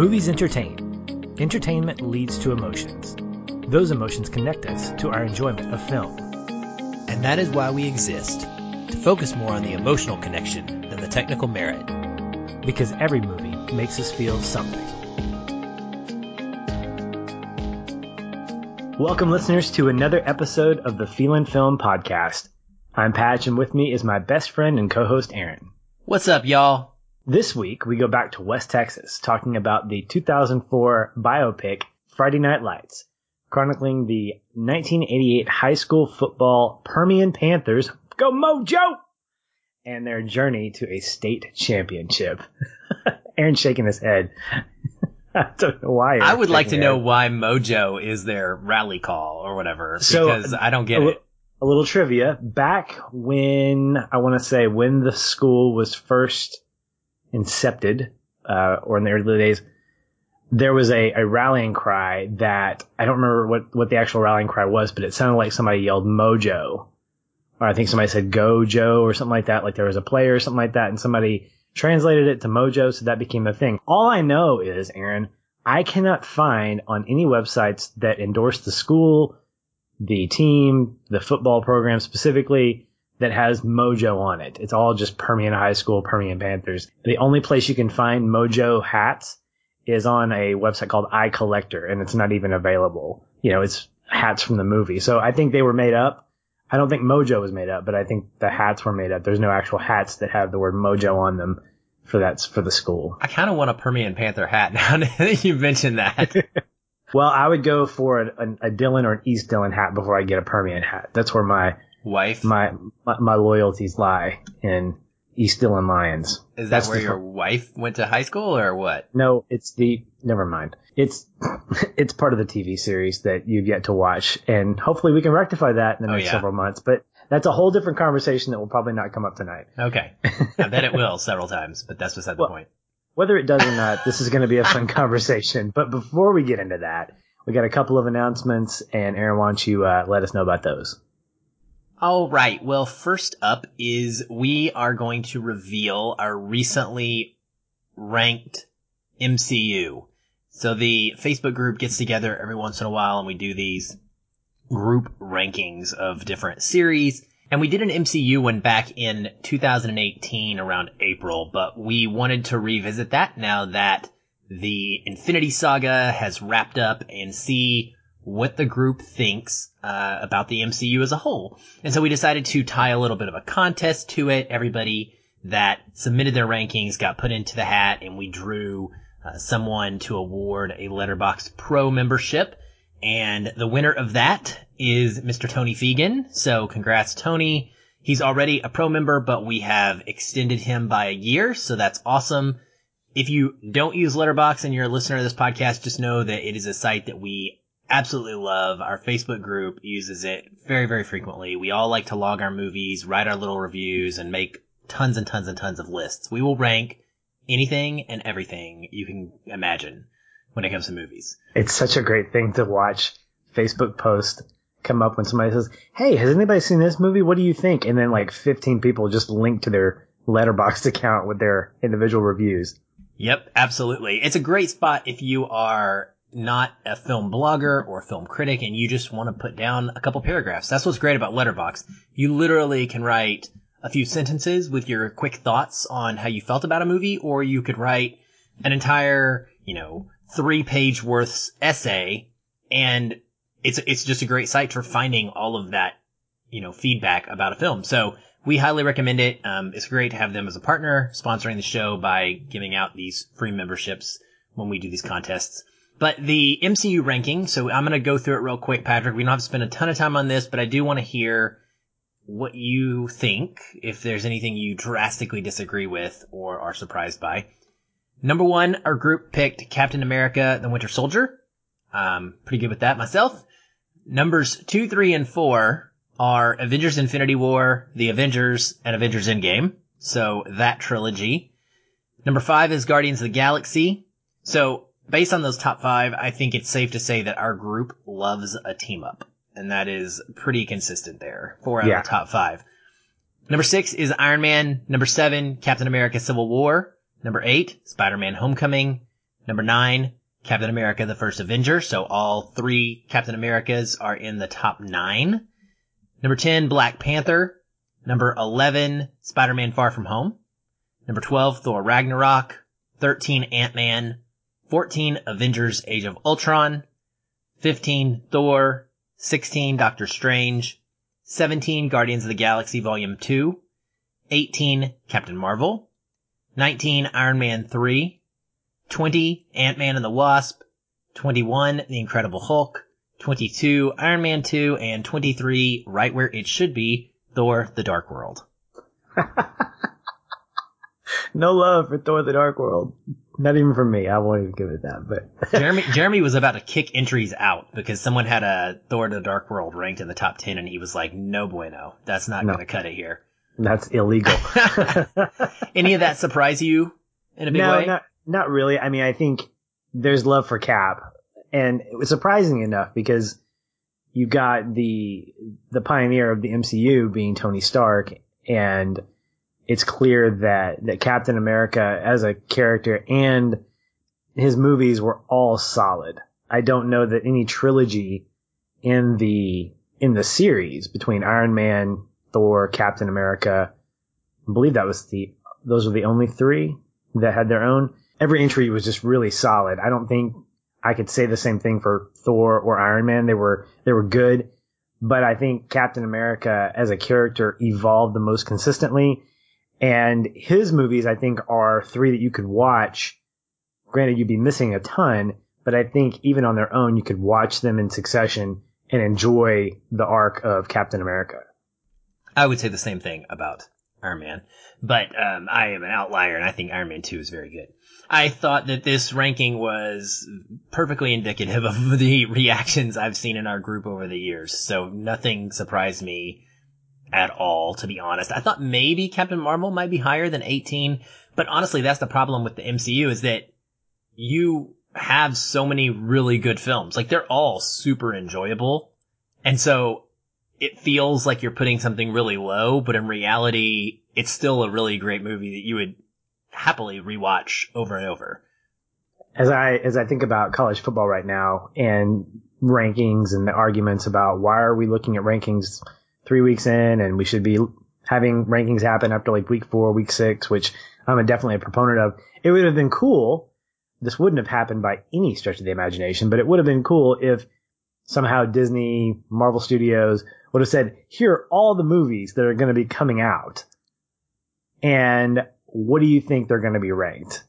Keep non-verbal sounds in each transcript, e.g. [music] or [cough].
Movies entertain. Entertainment leads to emotions. Those emotions connect us to our enjoyment of film. And that is why we exist to focus more on the emotional connection than the technical merit. Because every movie makes us feel something. Welcome, listeners, to another episode of the Feelin' Film Podcast. I'm Patch, and with me is my best friend and co host, Aaron. What's up, y'all? This week, we go back to West Texas, talking about the 2004 biopic Friday Night Lights, chronicling the 1988 high school football Permian Panthers, go Mojo, and their journey to a state championship. [laughs] Aaron's shaking his head. [laughs] I don't know why. I would like to shaking know why Mojo is their rally call or whatever, So, because I don't get a, it. a little trivia. Back when, I want to say, when the school was first incepted, uh, or in the early days, there was a, a rallying cry that, I don't remember what, what the actual rallying cry was, but it sounded like somebody yelled Mojo. Or I think somebody said Go Joe or something like that, like there was a player or something like that, and somebody translated it to Mojo, so that became a thing. All I know is, Aaron, I cannot find on any websites that endorse the school, the team, the football program specifically that has Mojo on it. It's all just Permian High School, Permian Panthers. The only place you can find Mojo hats is on a website called iCollector and it's not even available. You know, it's hats from the movie. So I think they were made up. I don't think Mojo was made up, but I think the hats were made up. There's no actual hats that have the word Mojo on them for that, for the school. I kind of want a Permian Panther hat [laughs] now that you mentioned that. [laughs] Well, I would go for a, a, a Dillon or an East Dillon hat before I get a Permian hat. That's where my, Wife, my, my, my loyalties lie in East Dillon Lions. is that that's where your fir- wife went to high school or what? No, it's the, never mind. It's, [laughs] it's part of the TV series that you've yet to watch and hopefully we can rectify that in the Oh, next yeah. several months, but that's a whole different conversation that will probably not come up tonight. Okay. I bet it will several times, but that's beside the Well- point. Whether it does or not, this is going to be a fun [laughs] conversation. But before we get into that, we got a couple of announcements and Aaron, why don't you, uh, let us know about those? All right. Well, first up is we are going to reveal our recently ranked MCU. So the Facebook group gets together every once in a while and we do these group rankings of different series. And we did an MCU one back in 2018 around April, but we wanted to revisit that now that the Infinity Saga has wrapped up and see what the group thinks uh, about the MCU as a whole. And so we decided to tie a little bit of a contest to it. Everybody that submitted their rankings got put into the hat and we drew uh, someone to award a Letterboxd Pro membership. And the winner of that is Mr. Tony Fegan. So congrats, Tony. He's already a pro member, but we have extended him by a year. So that's awesome. If you don't use Letterboxd and you're a listener to this podcast, just know that it is a site that we absolutely love. Our Facebook group uses it very, very frequently. We all like to log our movies, write our little reviews, and make tons and tons and tons of lists. We will rank anything and everything you can imagine when it comes to movies. It's such a great thing to watch Facebook post come up when somebody says, Hey, has anybody seen this movie? What do you think? And then like 15 people just link to their letterboxd [laughs] account with their individual reviews. Yep, absolutely. It's a great spot if you are not a film blogger or film critic and you just want to put down a couple paragraphs. That's what's great about Letterboxd. You literally can write a few sentences with your quick thoughts on how you felt about a movie, or you could write an entire, you know, three page worth essay and it's, it's just a great site for finding all of that, you know, feedback about a film. So we highly recommend it. Um, it's great to have them as a partner, sponsoring the show by giving out these free memberships when we do these contests. But the MCU ranking, so I'm going to go through it real quick, Patrick. We don't have to spend a ton of time on this, but I do want to hear what you think, if there's anything you drastically disagree with or are surprised by. Number one, our group picked Captain America, the Winter Soldier. Um, pretty good with that myself. Numbers two, three, and four are Avengers Infinity War, The Avengers, and Avengers Endgame. So that trilogy. Number five is Guardians of the Galaxy. So based on those top five, I think it's safe to say that our group loves a team up. And that is pretty consistent there. Four out Yeah. of the top five. Number six is Iron Man. Number seven, Captain America Civil War. Number eight, Spider-Man Homecoming. Number nine, Captain America, the first Avenger. So all three Captain Americas are in the top nine. Number 10, Black Panther. Number 11, Spider-Man Far From Home. Number 12, Thor Ragnarok. 13, Ant-Man. 14, Avengers Age of Ultron. 15, Thor. 16, Doctor Strange. 17, Guardians of the Galaxy Volume 2. 18, Captain Marvel. 19, Iron Man 3. 20, Ant-Man and the Wasp. 21, The Incredible Hulk. 22, Iron Man 2. And 23, right where it should be, Thor The Dark World. [laughs] no love for Thor the Dark World. Not even for me. I won't even give it that, but. [laughs] Jeremy, Jeremy was about to kick entries out because someone had a Thor the Dark World ranked in the top 10 and he was like, no bueno. That's not No. going to cut it here. That's illegal. [laughs] [laughs] Any of that surprise you in a big no, way? not not really. I mean, I think there's love for Cap, and it was surprising enough because you got the the pioneer of the MCU being Tony Stark, and it's clear that that Captain America as a character and his movies were all solid. I don't know that any trilogy in the in the series between Iron Man, Thor, Captain America, I believe that was the those were the only three that had their own. Every entry was just really solid. I don't think I could say the same thing for Thor or Iron Man. They were they were good, but I think Captain America as a character evolved the most consistently. And his movies, I think, are three that you could watch. Granted, you'd be missing a ton, but I think even on their own, you could watch them in succession and enjoy the arc of Captain America. I would say the same thing about Iron Man, but um, I am an outlier, and I think Iron Man Two is very good. I thought that this ranking was perfectly indicative of [laughs] the reactions I've seen in our group over the years, so nothing surprised me at all, to be honest. I thought maybe Captain Marvel might be higher than 18, but honestly, that's the problem with the MCU is that you have so many really good films. Like they're all super enjoyable. And so it feels like you're putting something really low, but in reality, it's still a really great movie that you would happily rewatch over and over. as I as I think about college football right now and rankings and the arguments about why are we looking at rankings three weeks in and we should be having rankings happen after like week four, week six, which I'm definitely a proponent of. It would have been cool. This wouldn't have happened by any stretch of the imagination, but it would have been cool if somehow Disney, Marvel Studios would have said, here are all the movies that are going to be coming out. And what do you think they're going to be ranked?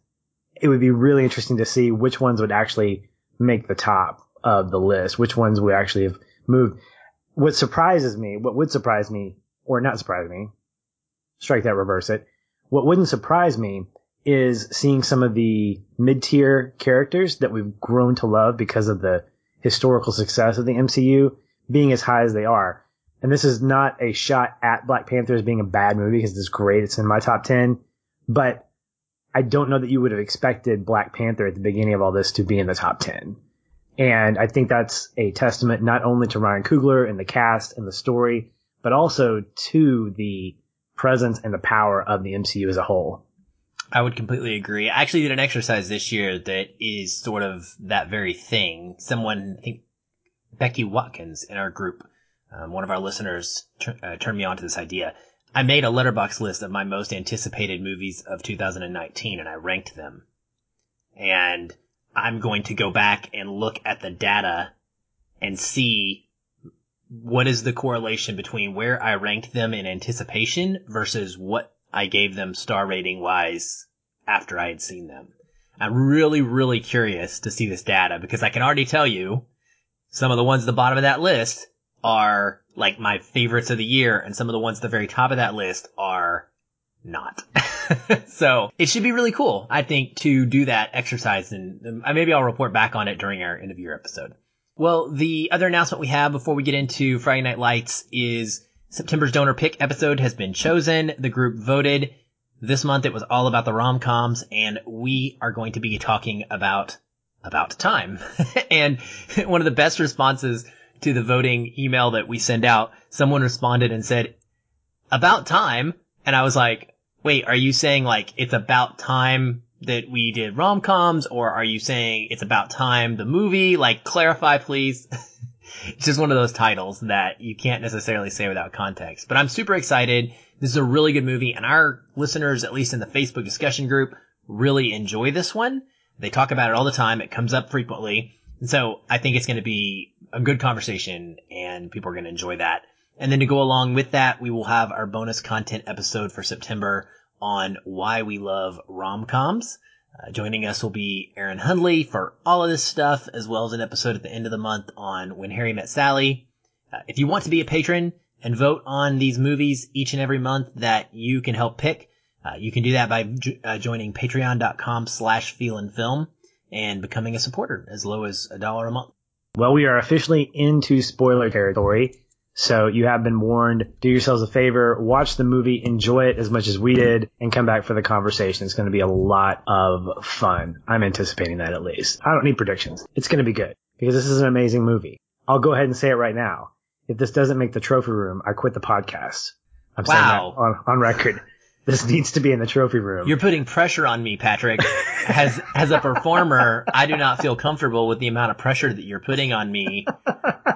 it would be really interesting to see which ones would actually make the top of the list, which ones would actually have moved. What surprises me, what would surprise me, or not surprise me, strike that, reverse it. What wouldn't surprise me is seeing some of the mid-tier characters that we've grown to love because of the historical success of the MCU being as high as they are. And this is not a shot at Black Panther as being a bad movie because it's great. It's in my top 10, but I don't know that you would have expected Black Panther at the beginning of all this to be in the top 10. And I think that's a testament not only to Ryan Coogler and the cast and the story, but also to the presence and the power of the MCU as a whole. I would completely agree. I actually did an exercise this year that is sort of that very thing. Someone, I think Becky Watkins in our group, um, one of our listeners uh, turned me on to this idea. I made a letterboxd list of my most anticipated movies of 2019 and I ranked them. And I'm going to go back and look at the data and see what is the correlation between where I ranked them in anticipation versus what I gave them star rating wise after I had seen them. I'm really, really curious to see this data because I can already tell you some of the ones at the bottom of that list are like my favorites of the year and some of the ones at the very top of that list are not. [laughs] so it should be really cool, I think, to do that exercise and um, maybe I'll report back on it during our end of year episode. Well, the other announcement we have before we get into Friday Night Lights is September's donor pick episode has been chosen. The group voted. This month it was all about the rom-coms and we are going to be talking about about time. [laughs] and [laughs] one of the best responses to the voting email that we send out, someone responded and said, about time. And I was like, wait, are you saying like it's about time that we did rom-coms or are you saying it's about time the movie? Like clarify please. [laughs] it's just one of those titles that you can't necessarily say without context. But I'm super excited. This is a really good movie and our listeners, at least in the Facebook discussion group, really enjoy this one. They talk about it all the time. It comes up frequently. And so I think it's going to be a good conversation and people are going to enjoy that. And then to go along with that, we will have our bonus content episode for September on why we love rom-coms. Uh, joining us will be Aaron Hundley for all of this stuff, as well as an episode at the end of the month on When Harry Met Sally. Uh, if you want to be a patron and vote on these movies each and every month that you can help pick, uh, you can do that by uh, joining patreon.com slash film and becoming a supporter as low as a dollar a month. Well, we are officially into spoiler territory. So you have been warned. Do yourselves a favor, watch the movie, enjoy it as much as we did, and come back for the conversation. It's going to be a lot of fun. I'm anticipating that at least. I don't need predictions. It's going to be good because this is an amazing movie. I'll go ahead and say it right now. If this doesn't make the trophy room, I quit the podcast. I'm wow. saying that on, on record. This needs to be in the trophy room. You're putting pressure on me, Patrick. as as a performer, I do not feel comfortable with the amount of pressure that you're putting on me.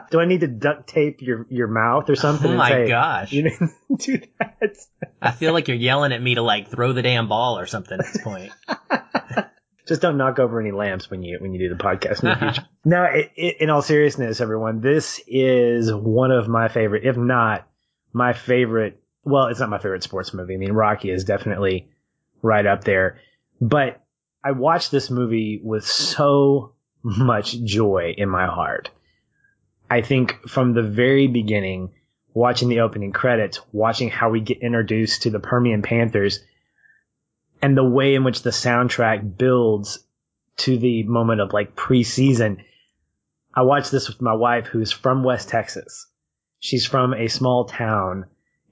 do I need to duct tape your your mouth or something? Oh my say, gosh! You didn't [laughs] do that. I feel like you're yelling at me to like throw the damn ball or something at this point. [laughs] Just don't knock over any lamps when you when you do the podcast in the future. no, it, it, in all seriousness, everyone, this is one of my favorite, if not my favorite well, it's not my favorite sports movie. I mean, Rocky is definitely right up there, but I watched this movie with so much joy in my heart. I think from the very beginning, watching the opening credits, watching how we get introduced to the Permian Panthers and the way in which the soundtrack builds to the moment of like preseason. I watched this with my wife who's from West Texas. She's from a small town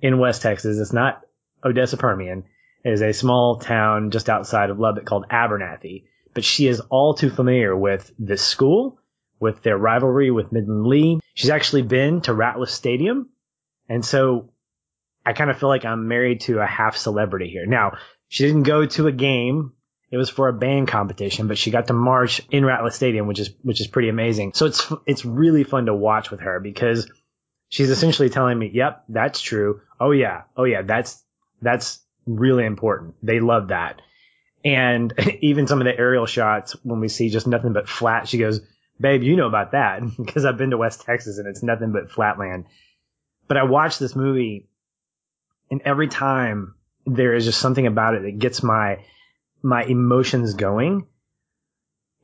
in West Texas. It's not Odessa Permian. It is a small town just outside of Lubbock called Abernathy. But she is all too familiar with this school, with their rivalry with Midland Lee. She's actually been to Ratliff Stadium. And so I kind of feel like I'm married to a half celebrity here. Now, she didn't go to a game. It was for a band competition, but she got to march in Ratliff Stadium, which is, which is pretty amazing. So it's, it's really fun to watch with her because she's essentially telling me, yep, that's true. Oh yeah. Oh yeah. That's, that's really important. They love that. And [laughs] even some of the aerial shots when we see just nothing but flat, she goes, babe, you know about that [laughs] because I've been to West Texas and it's nothing but flatland. But I watched this movie and every time there is just something about it that gets my, my emotions going.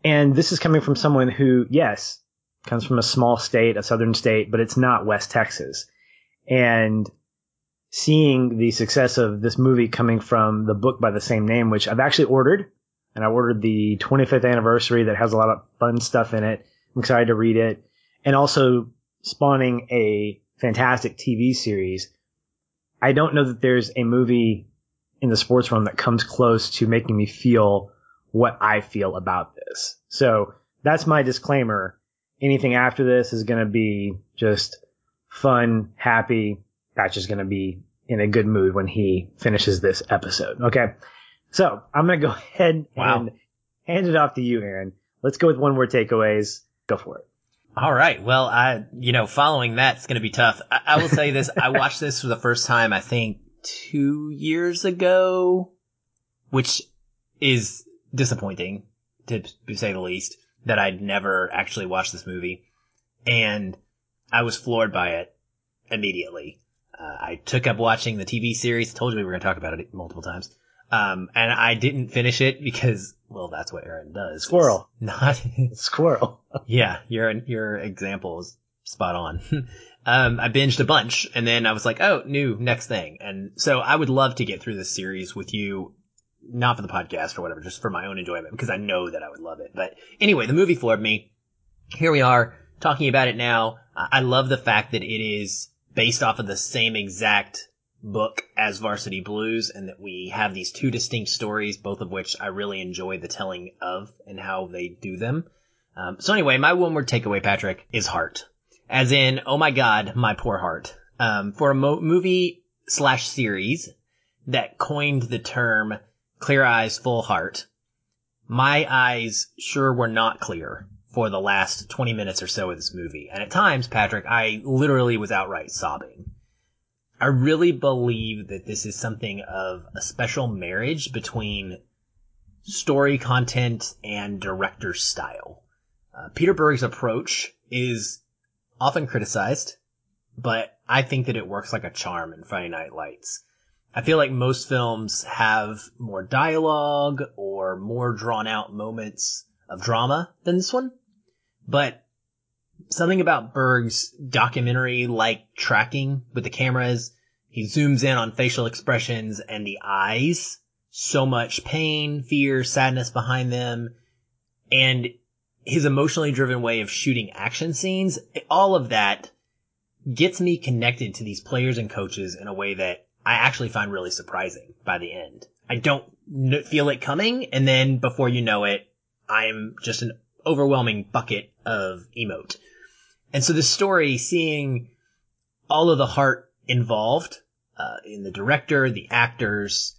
And this is coming from someone who, yes, comes from a small state, a southern state, but it's not West Texas. And seeing the success of this movie coming from the book by the same name, which I've actually ordered, and I ordered the 25th anniversary that has a lot of fun stuff in it. I'm excited to read it. And also spawning a fantastic TV series. I don't know that there's a movie in the sports realm that comes close to making me feel what I feel about this. So that's my disclaimer anything after this is going to be just fun, happy. Patch is going to be in a good mood when he finishes this episode. Okay. So I'm going to go [laughs] ahead wow. and hand it off to you, Aaron. Let's go with one word takeaways. Go for it. All right. Well, I, you know, following that's going to be tough. I, I will say this. I [laughs] watched this for the first time, I think two years ago, which is disappointing to say the least that I'd never actually watched this movie, and I was floored by it immediately. Uh, I took up watching the TV series. Told you we were going to talk about it multiple times. Um, and I didn't finish it because, well, that's what Aaron does. Squirrel. It's [laughs] not [laughs] squirrel. [laughs] yeah, your your example is spot on. um, I binged a bunch, and then I was like, oh, new next thing. And so I would love to get through this series with you not for the podcast or whatever, just for my own enjoyment because I know that I would love it. But anyway, the movie floored me. Here we are talking about it now. I love the fact that it is based off of the same exact book as Varsity Blues and that we have these two distinct stories, both of which I really enjoy the telling of and how they do them. Um, so anyway, my one word takeaway, Patrick, is heart. As in, oh my god, my poor heart. Um, for a mo- movie slash series that coined the term Clear Eyes, Full Heart. my eyes sure were not clear for the last 20 minutes or so of this movie. And at times, Patrick, I literally was outright sobbing. I really believe that this is something of a special marriage between story content and director style. Uh, Peter Berg's approach is often criticized, but I think that it works like a charm in Friday Night Lights. I feel like most films have more dialogue or more drawn out moments of drama than this one, but something about Berg's documentary like tracking with the cameras, he zooms in on facial expressions and the eyes, so much pain, fear, sadness behind them, and his emotionally driven way of shooting action scenes, all of that gets me connected to these players and coaches in a way that I actually find really surprising by the end. I don't feel it coming, and then before you know it, I'm just an overwhelming bucket of emote. And so this story, seeing all of the heart involved uh, in the director, the actors,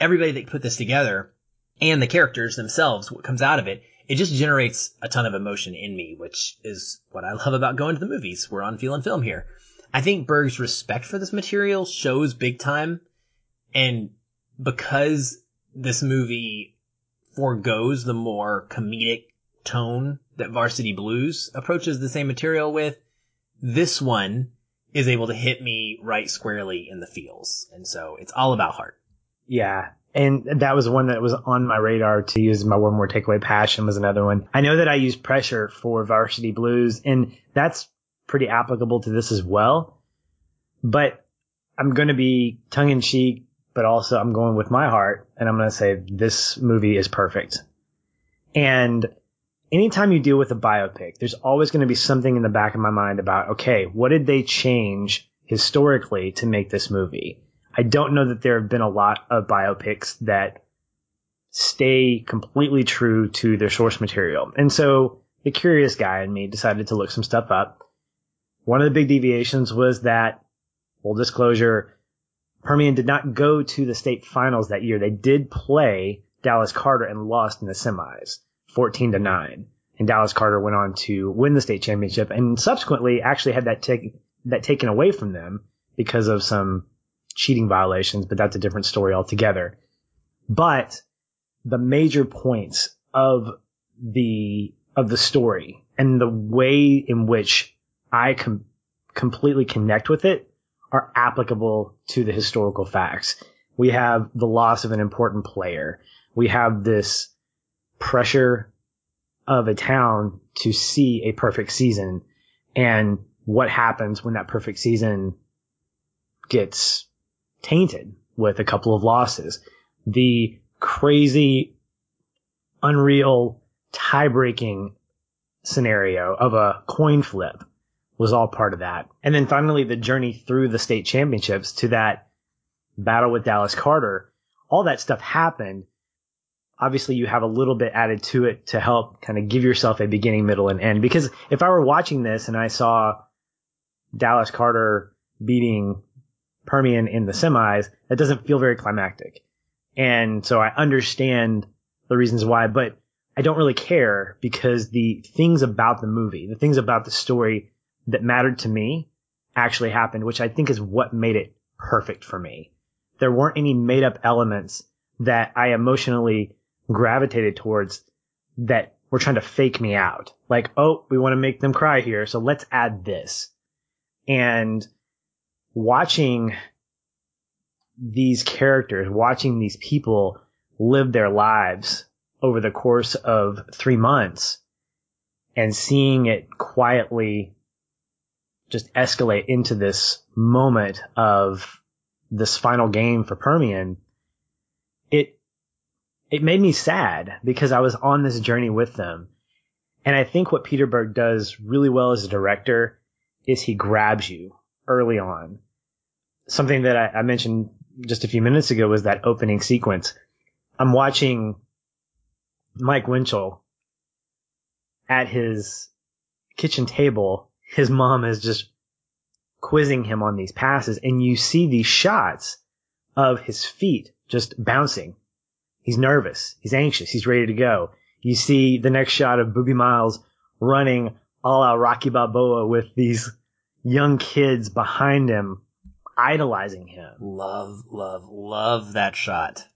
everybody that put this together, and the characters themselves, what comes out of it, it just generates a ton of emotion in me, which is what I love about going to the movies. We're on Feelin' Film here. I think Berg's respect for this material shows big time. And because this movie foregoes the more comedic tone that Varsity Blues approaches the same material with, this one is able to hit me right squarely in the feels. And so it's all about heart. Yeah. And that was one that was on my radar to use my one more takeaway. Passion was another one. I know that I use pressure for Varsity Blues and that's pretty applicable to this as well. But I'm going to be tongue in cheek, but also I'm going with my heart and I'm going to say this movie is perfect. And anytime you deal with a biopic, there's always going to be something in the back of my mind about, okay, what did they change historically to make this movie? I don't know that there have been a lot of biopics that stay completely true to their source material. And so the curious guy in me decided to look some stuff up. One of the big deviations was that, full disclosure, Permian did not go to the state finals that year. They did play Dallas Carter and lost in the semis. 14 to 9. And Dallas Carter went on to win the state championship and subsequently actually had that take, that taken away from them because of some cheating violations, but that's a different story altogether. But the major points of the, of the story and the way in which I com- completely connect with it are applicable to the historical facts. We have the loss of an important player. We have this pressure of a town to see a perfect season and what happens when that perfect season gets tainted with a couple of losses. The crazy, unreal, tie breaking scenario of a coin flip was all part of that. And then finally the journey through the state championships to that battle with Dallas Carter. All that stuff happened obviously you have a little bit added to it to help kind of give yourself a beginning, middle, and end. Because if I were watching this and I saw Dallas Carter beating Permian in the semis, that doesn't feel very climactic. And so I understand the reasons why, but I don't really care because the things about the movie, the things about the story that mattered to me actually happened, which I think is what made it perfect for me. There weren't any made up elements that I emotionally gravitated towards that were trying to fake me out. Like, oh, we want to make them cry here, so let's add this. And watching these characters, watching these people live their lives over the course of three months and seeing it quietly just escalate into this moment of this final game for Permian, it made me sad because I was on this journey with them. And I think what Peter Berg does really well as a director is he grabs you early on. Something that I, I mentioned just a few minutes ago was that opening sequence. I'm watching Mike Winchell at his kitchen table. His mom is just quizzing him on these passes and you see these shots of his feet just bouncing He's nervous. He's anxious. He's ready to go. You see the next shot of Boobie Miles running all out Rocky Balboa with these young kids behind him, idolizing him. Love, love, love that shot.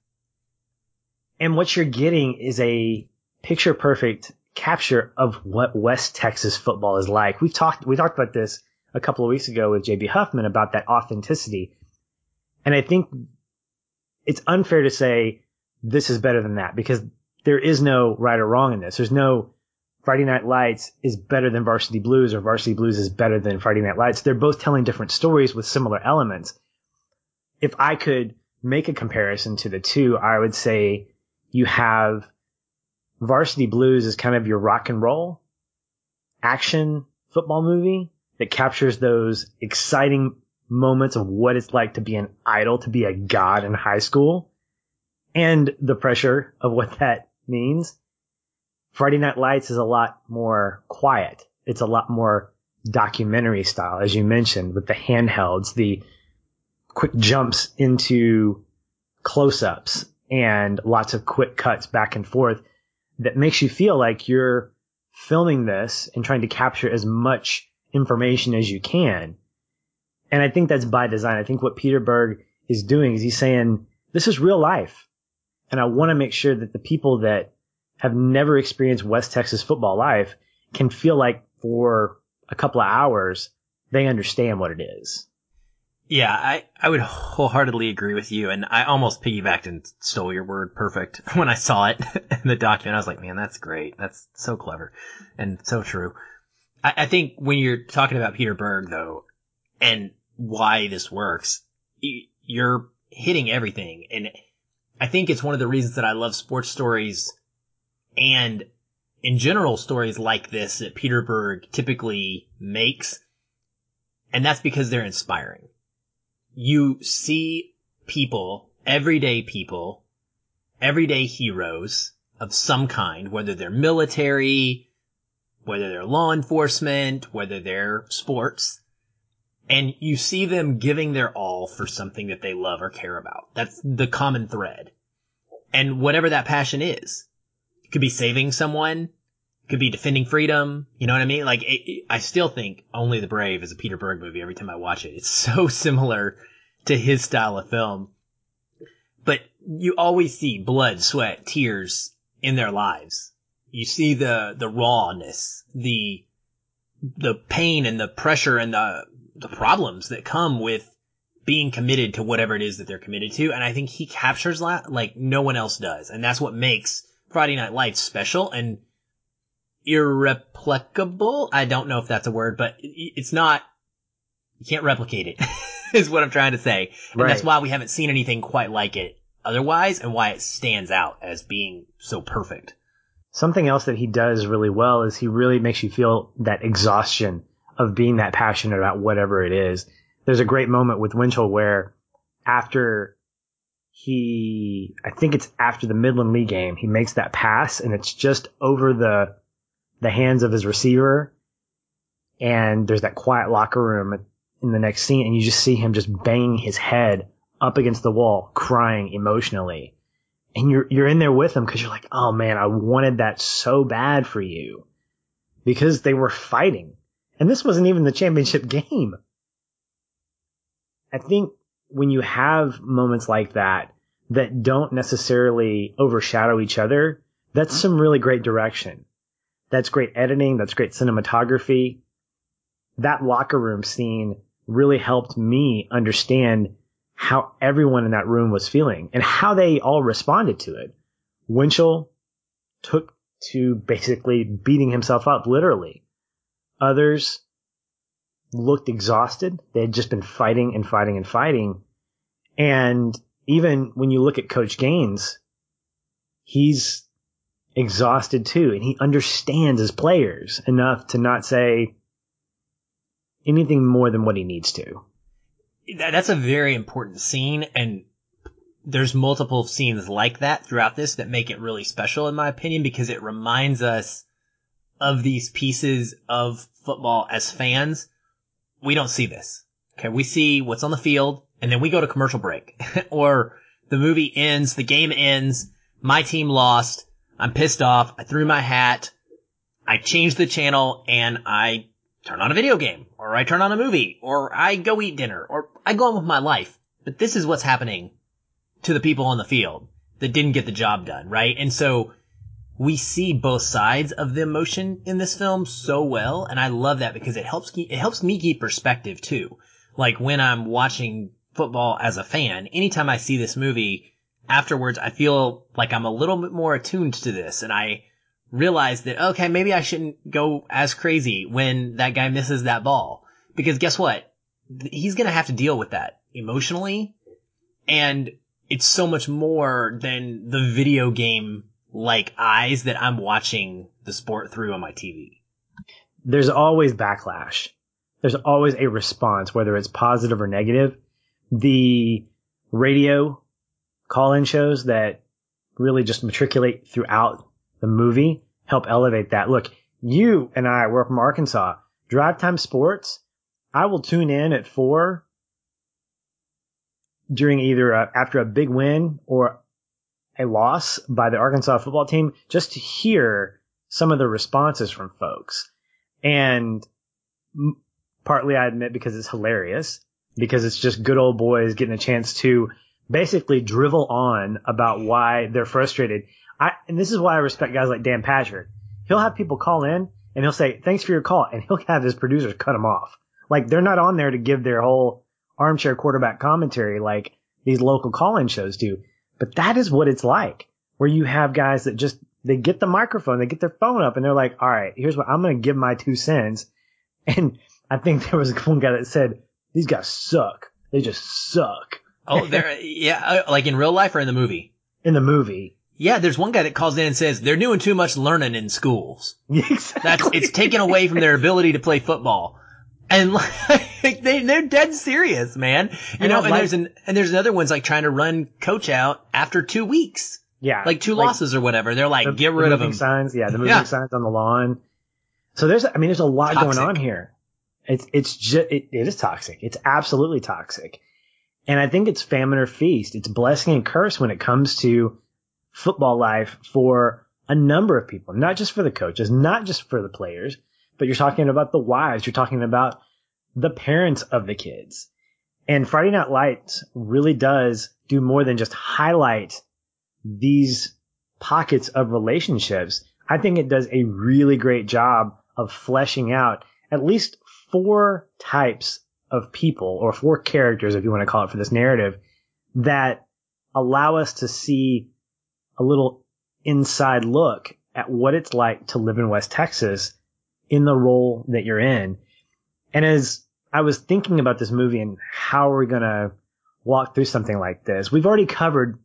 And what you're getting is a picture perfect capture of what West Texas football is like. We've talked, we talked about this a couple of weeks ago with JB Huffman about that authenticity. And I think it's unfair to say this is better than that because there is no right or wrong in this. There's no Friday Night Lights is better than Varsity Blues or Varsity Blues is better than Friday Night Lights. They're both telling different stories with similar elements. If I could make a comparison to the two, I would say you have Varsity Blues is kind of your rock and roll action football movie that captures those exciting moments of what it's like to be an idol, to be a god in high school and the pressure of what that means. Friday Night Lights is a lot more quiet. It's a lot more documentary style, as you mentioned, with the handhelds, the quick jumps into close ups and lots of quick cuts back and forth that makes you feel like you're filming this and trying to capture as much information as you can. And I think that's by design. I think what Peter Berg is doing is he's saying, this is real life. And I want to make sure that the people that have never experienced West Texas football life can feel like for a couple of hours, they understand what it is. Yeah, I, I would wholeheartedly agree with you, and I almost piggybacked and stole your word perfect [laughs] when I saw it in the document. I was like, man, that's great. That's so clever and so true. I, I think when you're talking about Peter Berg, though, and why this works, you're hitting everything. And I think it's one of the reasons that I love sports stories and in general stories like this that Peter Berg typically makes. And that's because they're inspiring you see people, everyday people, everyday heroes of some kind, whether they're military, whether they're law enforcement, whether they're sports, and you see them giving their all for something that they love or care about. That's the common thread. And whatever that passion is, it could be saving someone, it could be defending freedom. You know what I mean? Like, it, it, I still think Only the Brave is a Peter Berg movie every time I watch it. It's [laughs] so similar to his style of film. But you always see blood, sweat, tears in their lives. You see the, the rawness, the, the pain and the pressure and the, the problems that come with being committed to whatever it is that they're committed to. And I think he captures that like no one else does. And that's what makes Friday Night Lights special and irreplicable. I don't know if that's a word, but it's not, you can't replicate it. [laughs] is what I'm trying to say. And right. that's why we haven't seen anything quite like it otherwise and why it stands out as being so perfect. Something else that he does really well is he really makes you feel that exhaustion of being that passionate about whatever it is. There's a great moment with Winchell where after he, I think it's after the Midland Lee game, he makes that pass and it's just over the, the hands of his receiver. And there's that quiet locker room in the next scene and you just see him just banging his head up against the wall, crying emotionally. And you're, you're in there with him because you're like, oh man, I wanted that so bad for you because they were fighting. And this wasn't even the championship game. I think when you have moments like that that don't necessarily overshadow each other, that's mm-hmm. some really great direction. That's great editing. That's great cinematography. That locker room scene really helped me understand how everyone in that room was feeling and how they all responded to it. Winchell took to basically beating himself up, literally. Others looked exhausted. They had just been fighting and fighting and fighting. And even when you look at Coach Gaines, he's exhausted too, and he understands his players enough to not say, anything more than what he needs to. That's a very important scene, and there's multiple scenes like that throughout this that make it really special, in my opinion, because it reminds us of these pieces of football as fans. We don't see this. Okay, we see what's on the field, and then we go to commercial break, [laughs] or the movie ends, the game ends, my team lost. I'm pissed off. I threw my hat. I change the channel and I turn on a video game or I turn on a movie or I go eat dinner or I go on with my life. But this is what's happening to the people on the field that didn't get the job done, right? And so we see both sides of the emotion in this film so well. And I love that because it helps keep, it helps me keep perspective too. Like when I'm watching football as a fan, anytime I see this movie afterwards, I feel like I'm a little bit more attuned to this and I realize that, okay, maybe I shouldn't go as crazy when that guy misses that ball. Because guess what? He's going to have to deal with that emotionally. And it's so much more than the video game like eyes that I'm watching the sport through on my TV. There's always backlash. There's always a response, whether it's positive or negative. The radio call-in shows that really just matriculate throughout the movie help elevate that. Look, you and I, we're from Arkansas. Drive time sports. I will tune in at four during either a, after a big win or a loss by the Arkansas football team just to hear some of the responses from folks. And partly I admit because it's hilarious, because it's just good old boys getting a chance to basically drivel on about why they're frustrated. I, and this is why I respect guys like Dan Patrick. He'll have people call in and he'll say, thanks for your call. And he'll have his producers cut him off. Like they're not on there to give their whole armchair quarterback commentary like these local call-in shows do. But that is what it's like, where you have guys that just, they get the microphone, they get their phone up and they're like, all right, here's what I'm going to give my two cents. [laughs] And I think there was one guy that said, these guys suck. They just suck. Oh, they're, [laughs] yeah, uh, like in real life or in the movie? In the movie. Yeah, there's one guy that calls in and says they're doing too much learning in schools. [laughs] Exactly. That's, it's taken away from their ability to play football. And [laughs] like, they, they're dead serious, man. You and know, and like, there's an, and there's another one's like trying to run coach out after two weeks. Yeah. Like two like, losses or whatever. They're like, the, get rid the of them. signs. Yeah. The [laughs] moving yeah. signs on the lawn. So there's, I mean, there's a lot toxic. going on here. It's, it's just, it, it is toxic. It's absolutely toxic. And I think it's famine or feast. It's blessing and curse when it comes to football life for a number of people, not just for the coaches, not just for the players, but you're talking about the wives. You're talking about the parents of the kids. And Friday Night Lights really does do more than just highlight these pockets of relationships. I think it does a really great job of fleshing out at least four types of people or four characters, if you want to call it for this narrative that allow us to see a little inside look at what it's like to live in West Texas in the role that you're in. And as I was thinking about this movie and how are we going to walk through something like this, we've already covered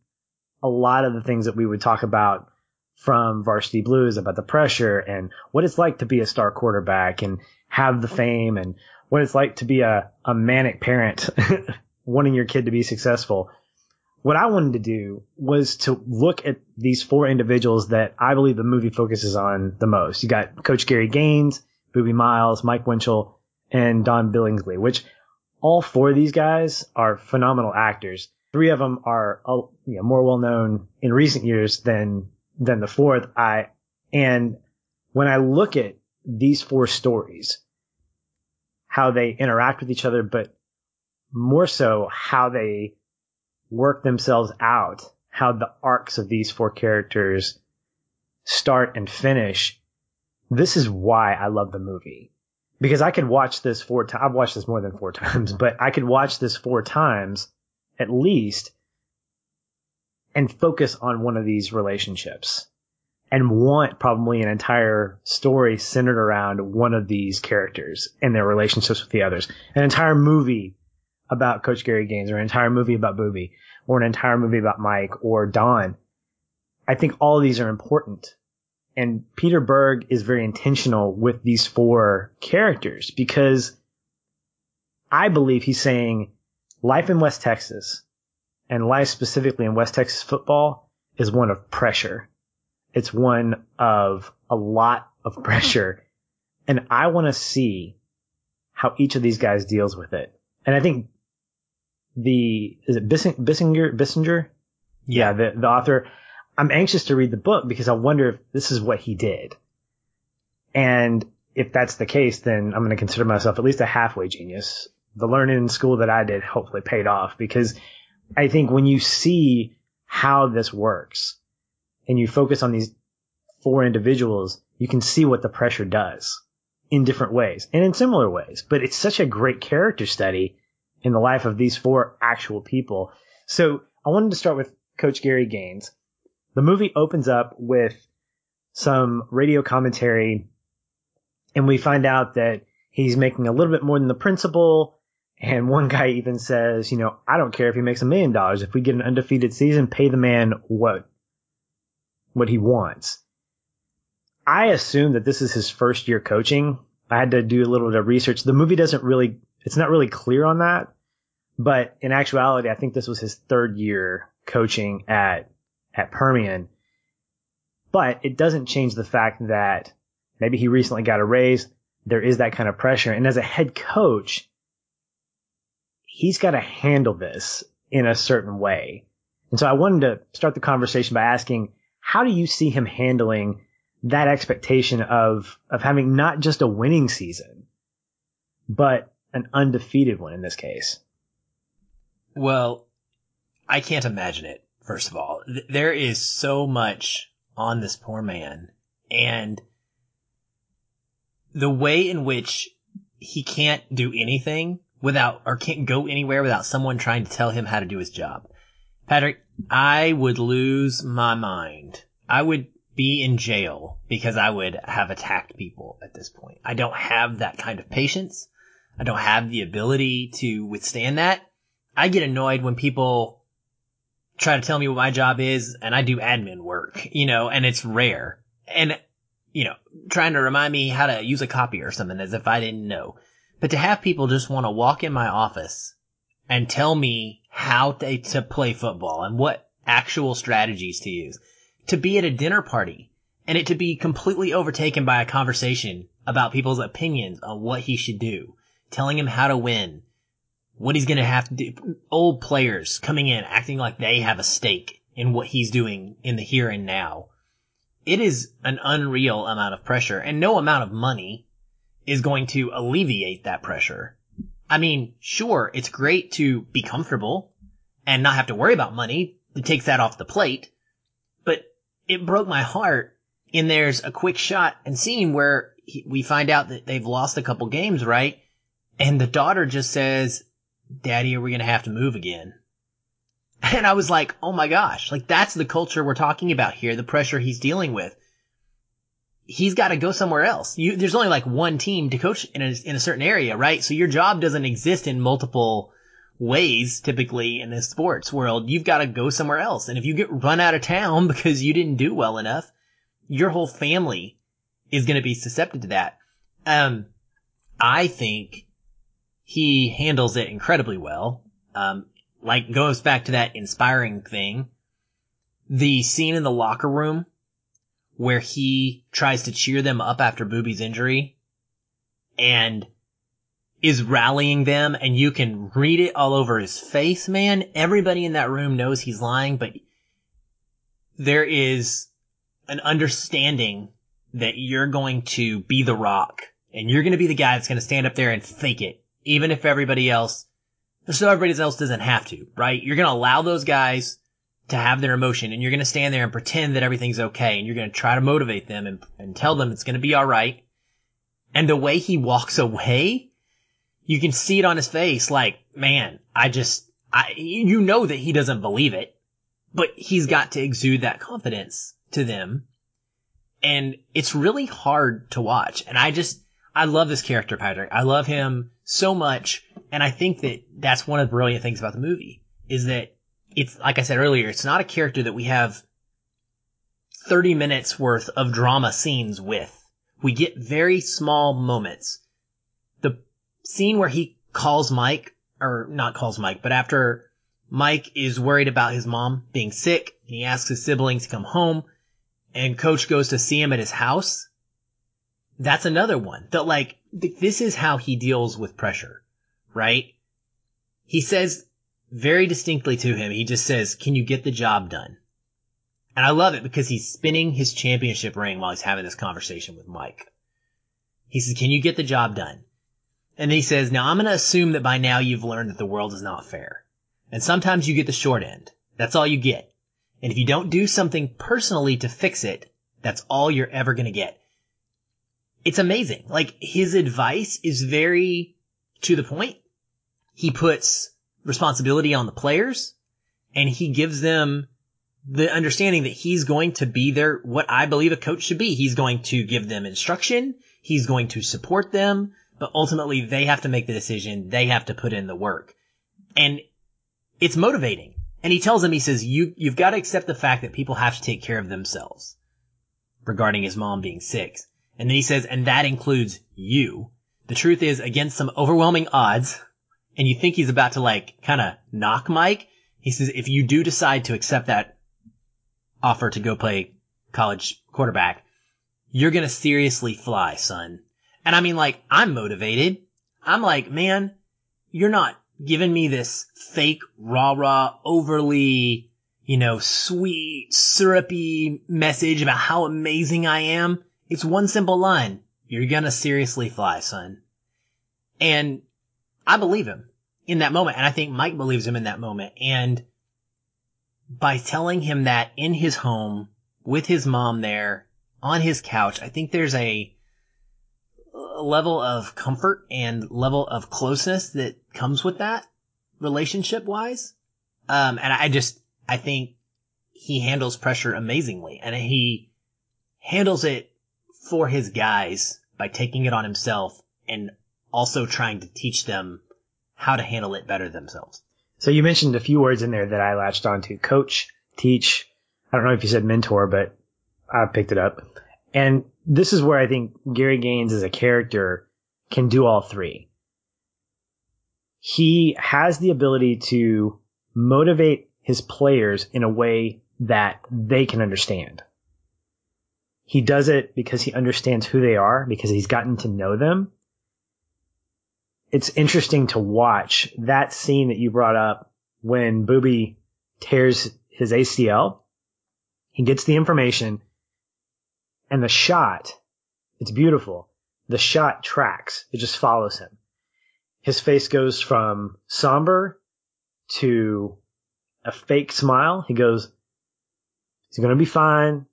a lot of the things that we would talk about from Varsity Blues about the pressure and what it's like to be a star quarterback and have the fame and what it's like to be a, a manic parent [laughs] wanting your kid to be successful. What I wanted to do was to look at these four individuals that I believe the movie focuses on the most. You got Coach Gary Gaines, Boobie Miles, Mike Winchell, and Don Billingsley, which all four of these guys are phenomenal actors. Three of them are uh, you know, more well known in recent years than than the fourth. I and when I look at these four stories, how they interact with each other, but more so how they work themselves out, how the arcs of these four characters start and finish. This is why I love the movie. Because I could watch this four times. I've watched this more than four [laughs] times, but I could watch this four times at least and focus on one of these relationships and want probably an entire story centered around one of these characters and their relationships with the others. An entire movie about Coach Gary Gaines or an entire movie about Boobie or an entire movie about Mike or Don. I think all of these are important. And Peter Berg is very intentional with these four characters because I believe he's saying life in West Texas and life specifically in West Texas football is one of pressure. It's one of a lot of [laughs] pressure. And I want to see how each of these guys deals with it. And I think the is it Bissinger Bissinger? Yeah, the the author. I'm anxious to read the book because I wonder if this is what he did. And if that's the case, then I'm going to consider myself at least a halfway genius. The learning in school that I did hopefully paid off because I think when you see how this works and you focus on these four individuals, you can see what the pressure does in different ways and in similar ways. But it's such a great character study in the life of these four actual people. So I wanted to start with Coach Gary Gaines. The movie opens up with some radio commentary and we find out that he's making a little bit more than the principal. And one guy even says, you know, I don't care if he makes a million dollars. If we get an undefeated season, pay the man what, what he wants. I assume that this is his first year coaching. I had to do a little bit of research. The movie doesn't really, it's not really clear on that. But in actuality, I think this was his third year coaching at, at Permian. But it doesn't change the fact that maybe he recently got a raise. There is that kind of pressure. And as a head coach, he's got to handle this in a certain way. And so I wanted to start the conversation by asking, how do you see him handling that expectation of, of having not just a winning season, but an undefeated one in this case? Well, I can't imagine it, first of all. There is so much on this poor man and the way in which he can't do anything without, or can't go anywhere without someone trying to tell him how to do his job. Patrick, I would lose my mind. I would be in jail because I would have attacked people at this point. I don't have that kind of patience. I don't have the ability to withstand that. I get annoyed when people try to tell me what my job is and I do admin work, you know, and it's rare. And you know, trying to remind me how to use a copy or something as if I didn't know. But to have people just want to walk in my office and tell me how to, to play football and what actual strategies to use, to be at a dinner party and it to be completely overtaken by a conversation about people's opinions on what he should do, telling him how to win, what he's going to have to do, old players coming in acting like they have a stake in what he's doing in the here and now it is an unreal amount of pressure and no amount of money is going to alleviate that pressure. I mean, sure, it's great to be comfortable and not have to worry about money. It takes that off the plate, but it broke my heart in there's a quick shot and scene where he, we find out that they've lost a couple games, right? And the daughter just says, daddy, are we going to have to move again? And I was like, oh my gosh, like that's the culture we're talking about here, the pressure he's dealing with. He's got to go somewhere else. You, there's only like one team to coach in a, in a certain area, right? So your job doesn't exist in multiple ways typically in the sports world. You've got to go somewhere else. And if you get run out of town [laughs] because you didn't do well enough, your whole family is going to be susceptible to that. Um, I think he handles it incredibly well. Um, like goes back to that inspiring thing. The scene in the locker room where he tries to cheer them up after Boobie's injury and is rallying them and you can read it all over his face, man. Everybody in that room knows he's lying, but there is an understanding that you're going to be the rock and you're going to be the guy that's going to stand up there and fake it, even if everybody else so everybody else doesn't have to, right? You're going to allow those guys to have their emotion and you're going to stand there and pretend that everything's okay and you're going to try to motivate them and, and tell them it's going to be all right. And the way he walks away, you can see it on his face like, man, I just, I, you know that he doesn't believe it, but he's got to exude that confidence to them. And it's really hard to watch. And I just, I love this character, Patrick. I love him so much. And I think that that's one of the brilliant things about the movie is that it's, like I said earlier, it's not a character that we have 30 minutes worth of drama scenes with. We get very small moments. The scene where he calls Mike, or not calls Mike, but after Mike is worried about his mom being sick, and he asks his siblings to come home, and coach goes to see him at his house. That's another one that like, this is how he deals with pressure right? He says very distinctly to him, he just says, can you get the job done? And I love it because he's spinning his championship ring while he's having this conversation with Mike. He says, can you get the job done? And he says, now I'm going to assume that by now you've learned that the world is not fair. And sometimes you get the short end. That's all you get. And if you don't do something personally to fix it, that's all you're ever going to get. It's amazing. Like his advice is very to the point. He puts responsibility on the players and he gives them the understanding that he's going to be there, what I believe a coach should be. He's going to give them instruction. He's going to support them, but ultimately they have to make the decision. They have to put in the work and it's motivating. And he tells them, he says, you, you've got to accept the fact that people have to take care of themselves regarding his mom being sick. And then he says, and that includes you. The truth is against some overwhelming odds and you think he's about to like kind of knock Mike. He says, if you do decide to accept that offer to go play college quarterback, you're going to seriously fly, son. And I mean, like, I'm motivated. I'm like, man, you're not giving me this fake, rah rah, overly, you know, sweet, syrupy message about how amazing I am. It's one simple line. You're gonna seriously fly, son. And I believe him in that moment. And I think Mike believes him in that moment. And by telling him that in his home with his mom there on his couch, I think there's a, level of comfort and level of closeness that comes with that relationship wise. Um, and I just, I think he handles pressure amazingly and he handles it for his guys by taking it on himself and also trying to teach them how to handle it better themselves. So you mentioned a few words in there that I latched onto. Coach, teach. I don't know if you said mentor, but I picked it up. And this is where I think Gary Gaines as a character can do all three. He has the ability to motivate his players in a way that they can understand. He does it because he understands who they are, because he's gotten to know them. It's interesting to watch that scene that you brought up when Boobie tears his ACL. He gets the information and the shot, it's beautiful. The shot tracks. It just follows him. His face goes from somber to a fake smile. He goes, he's going to be fine.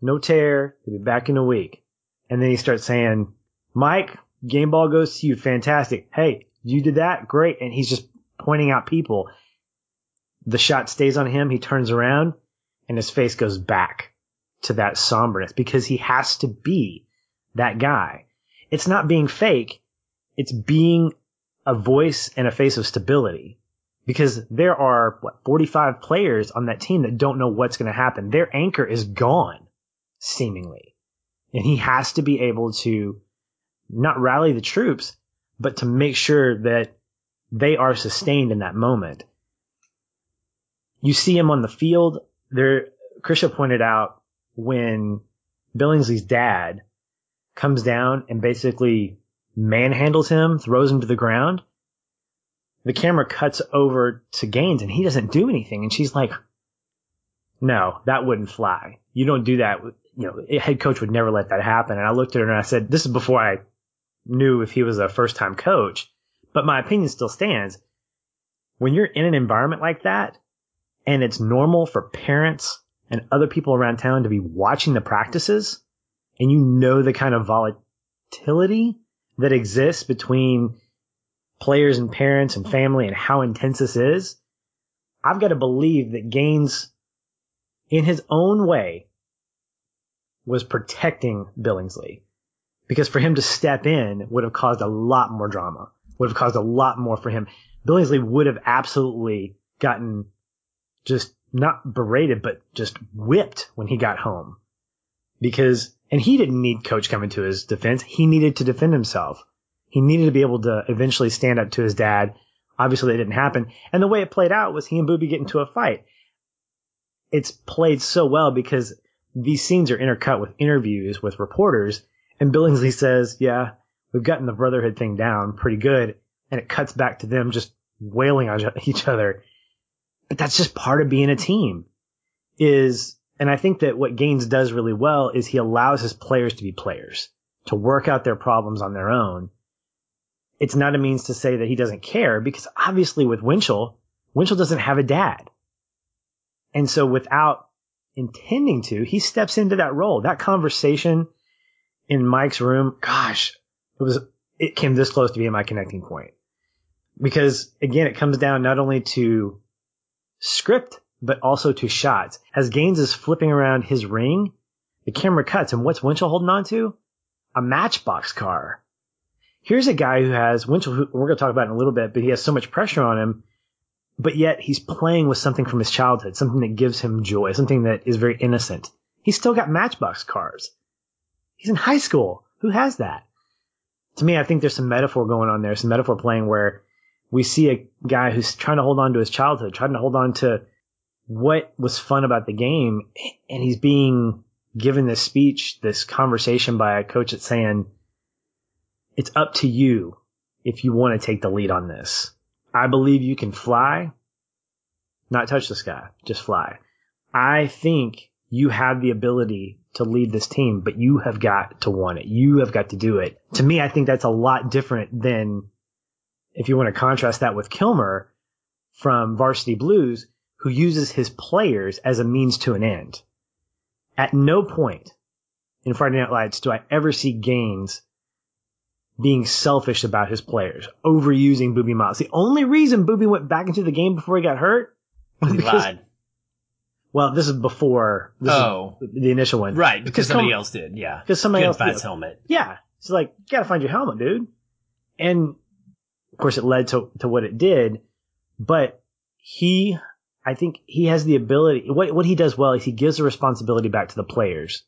No tear. He'll be back in a week. And then he starts saying, Mike, game ball goes to you. Fantastic. Hey, you did that. Great. And he's just pointing out people. The shot stays on him. He turns around and his face goes back to that somberness because he has to be that guy. It's not being fake. It's being a voice and a face of stability because there are what 45 players on that team that don't know what's going to happen. Their anchor is gone seemingly. And he has to be able to not rally the troops, but to make sure that they are sustained in that moment. You see him on the field. There, Krisha pointed out when Billingsley's dad comes down and basically manhandles him, throws him to the ground. The camera cuts over to Gaines and he doesn't do anything. And she's like, no, that wouldn't fly. You don't do that. You know, a head coach would never let that happen. And I looked at her and I said, this is before I knew if he was a first time coach, but my opinion still stands. When you're in an environment like that and it's normal for parents and other people around town to be watching the practices and you know the kind of volatility that exists between players and parents and family and how intense this is, I've got to believe that Gaines, in his own way, was protecting Billingsley. Because for him to step in would have caused a lot more drama, would have caused a lot more for him. Billingsley would have absolutely gotten just not berated, but just whipped when he got home. Because, and he didn't need coach coming to his defense. He needed to defend himself. He needed to be able to eventually stand up to his dad. Obviously that didn't happen. And the way it played out was he and Boobie get into a fight. It's played so well because these scenes are intercut with interviews with reporters and Billingsley says, yeah, we've gotten the brotherhood thing down pretty good. And it cuts back to them just wailing on [laughs] each other. But that's just part of being a team is, And I think that what Gaines does really well is he allows his players to be players, to work out their problems on their own. It's not a means to say that he doesn't care because obviously with Winchell, Winchell doesn't have a dad. And so without intending to, he steps into that role. That conversation in Mike's room, gosh, it was, it came this close to being my connecting point. Because again, it comes down not only to script, but also to shots. As Gaines is flipping around his ring, the camera cuts and what's Winchell holding on to? A matchbox car. Here's a guy who has Winchell, who we're going to talk about in a little bit, but he has so much pressure on him, but yet he's playing with something from his childhood, something that gives him joy, something that is very innocent. He's still got matchbox cars. He's in high school. Who has that? To me, I think there's some metaphor going on there, some metaphor playing where we see a guy who's trying to hold on to his childhood, trying to hold on to what was fun about the game, and he's being given this speech, this conversation by a coach that's saying, it's up to you if you want to take the lead on this. I believe you can fly, not touch the sky, just fly. I think you have the ability to lead this team, but you have got to want it. You have got to do it. To me, I think that's a lot different than if you want to contrast that with Kilmer from Varsity Blues, who uses his players as a means to an end. At no point in Friday Night Lights do I ever see Gaines being selfish about his players, overusing Boobie Miles. The only reason Boobie went back into the game before he got hurt was he [laughs] because, lied. Well, this is before this oh. is the initial one. Right, because, because somebody else did, yeah. Because somebody else find his helmet. Yeah. It's like, you gotta find your helmet, dude. And of course it led to, to what it did, but he I think he has the ability. What what he does well is he gives the responsibility back to the players.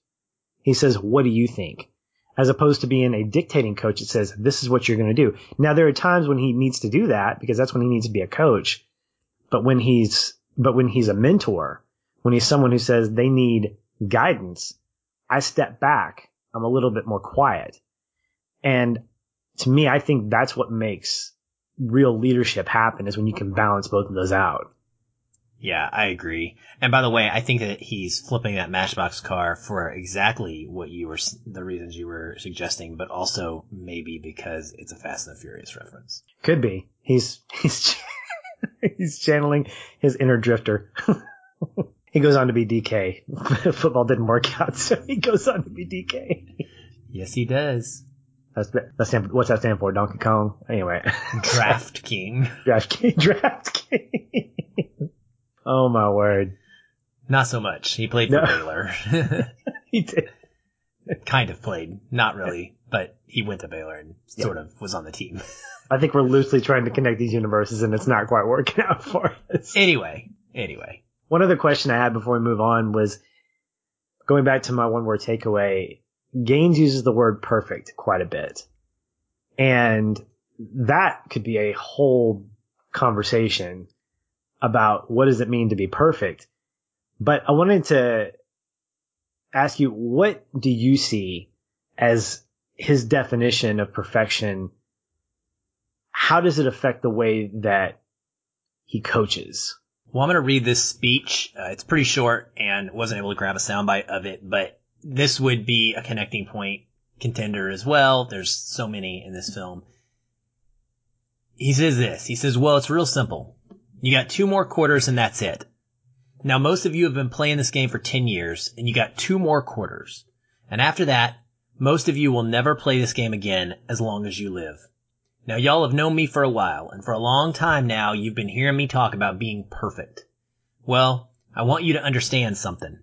He says, "What do you think?" As opposed to being a dictating coach that says, "This is what you're going to do." Now there are times when he needs to do that because that's when he needs to be a coach. But when he's but when he's a mentor, when he's someone who says they need guidance, I step back. I'm a little bit more quiet. And to me, I think that's what makes real leadership happen is when you can balance both of those out. Yeah, I agree. And by the way, I think that he's flipping that Matchbox car for exactly what you were, the reasons you were suggesting, but also maybe because it's a Fast and the Furious reference. Could be. He's, he's, [laughs] he's channeling his inner drifter. [laughs] he goes on to be DK. [laughs] Football didn't work out, so he goes on to be DK. Yes, he does. That's that's what's that stand for? Donkey Kong. Anyway, Draft King. Draft King. Draft King. Oh my word. Not so much. He played for no. Baylor. [laughs] [laughs] he did. kind of played. Not really, but he went to Baylor and yep. sort of was on the team. [laughs] I think we're loosely trying to connect these universes and it's not quite working out for us. Anyway, anyway. One other question I had before we move on was going back to my one word takeaway. Gaines uses the word perfect quite a bit. And that could be a whole conversation about what does it mean to be perfect. But I wanted to ask you, what do you see as his definition of perfection? How does it affect the way that he coaches? Well, I'm going to read this speech. Uh, it's pretty short and wasn't able to grab a soundbite of it, but this would be a connecting point contender as well. There's so many in this film. He says this. He says, well, it's real simple. You got two more quarters and that's it. Now most of you have been playing this game for 10 years and you got two more quarters. And after that, most of you will never play this game again as long as you live. Now y'all have known me for a while and for a long time now you've been hearing me talk about being perfect. Well, I want you to understand something.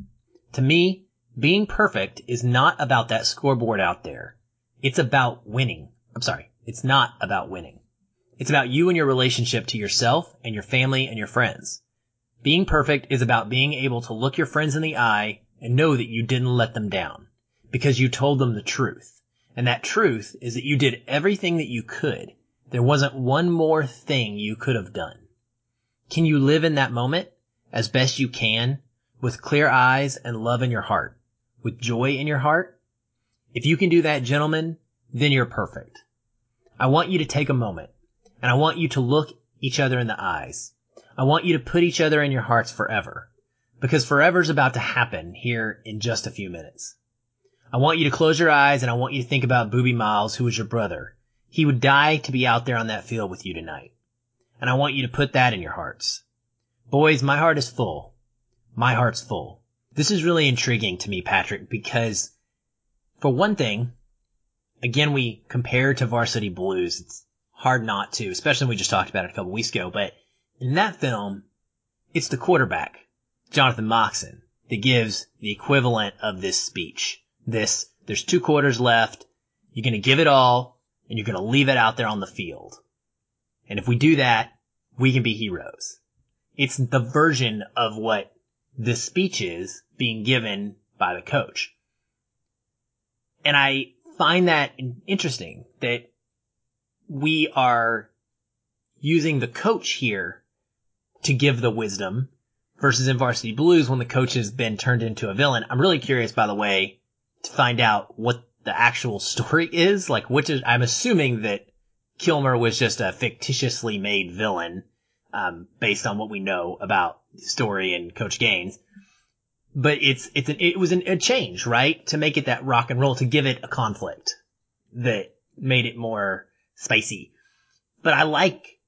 To me, being perfect is not about that scoreboard out there. It's about winning. I'm sorry. It's not about winning. It's about you and your relationship to yourself and your family and your friends. Being perfect is about being able to look your friends in the eye and know that you didn't let them down because you told them the truth. And that truth is that you did everything that you could. There wasn't one more thing you could have done. Can you live in that moment as best you can with clear eyes and love in your heart, with joy in your heart? If you can do that, gentlemen, then you're perfect. I want you to take a moment and I want you to look each other in the eyes. I want you to put each other in your hearts forever. because forever's about to happen here in just a few minutes. I want you to close your eyes and I want you to think about Boobie Miles, who was your brother. He would die to be out there on that field with you tonight. And I want you to put that in your hearts. Boys, my heart is full. My heart's full. This is really intriguing to me, Patrick, because for one thing, again, we compare to Varsity Blues. It's hard not to, especially when we just talked about it a couple weeks ago. But in that film, it's the quarterback, Jonathan Moxon, that gives the equivalent of this speech this, there's two quarters left. You're going to give it all and you're going to leave it out there on the field. And if we do that, we can be heroes. It's the version of what this speech is being given by the coach. And I find that interesting that we are using the coach here to give the wisdom versus in varsity blues when the coach has been turned into a villain. I'm really curious, by the way, to find out what the actual story is. Like, which is, I'm assuming that Kilmer was just a fictitiously made villain, um, based on what we know about the story and Coach Gaines. But it's, it's an, it was an, a change, right? To make it that rock and roll, to give it a conflict that made it more spicy. But I like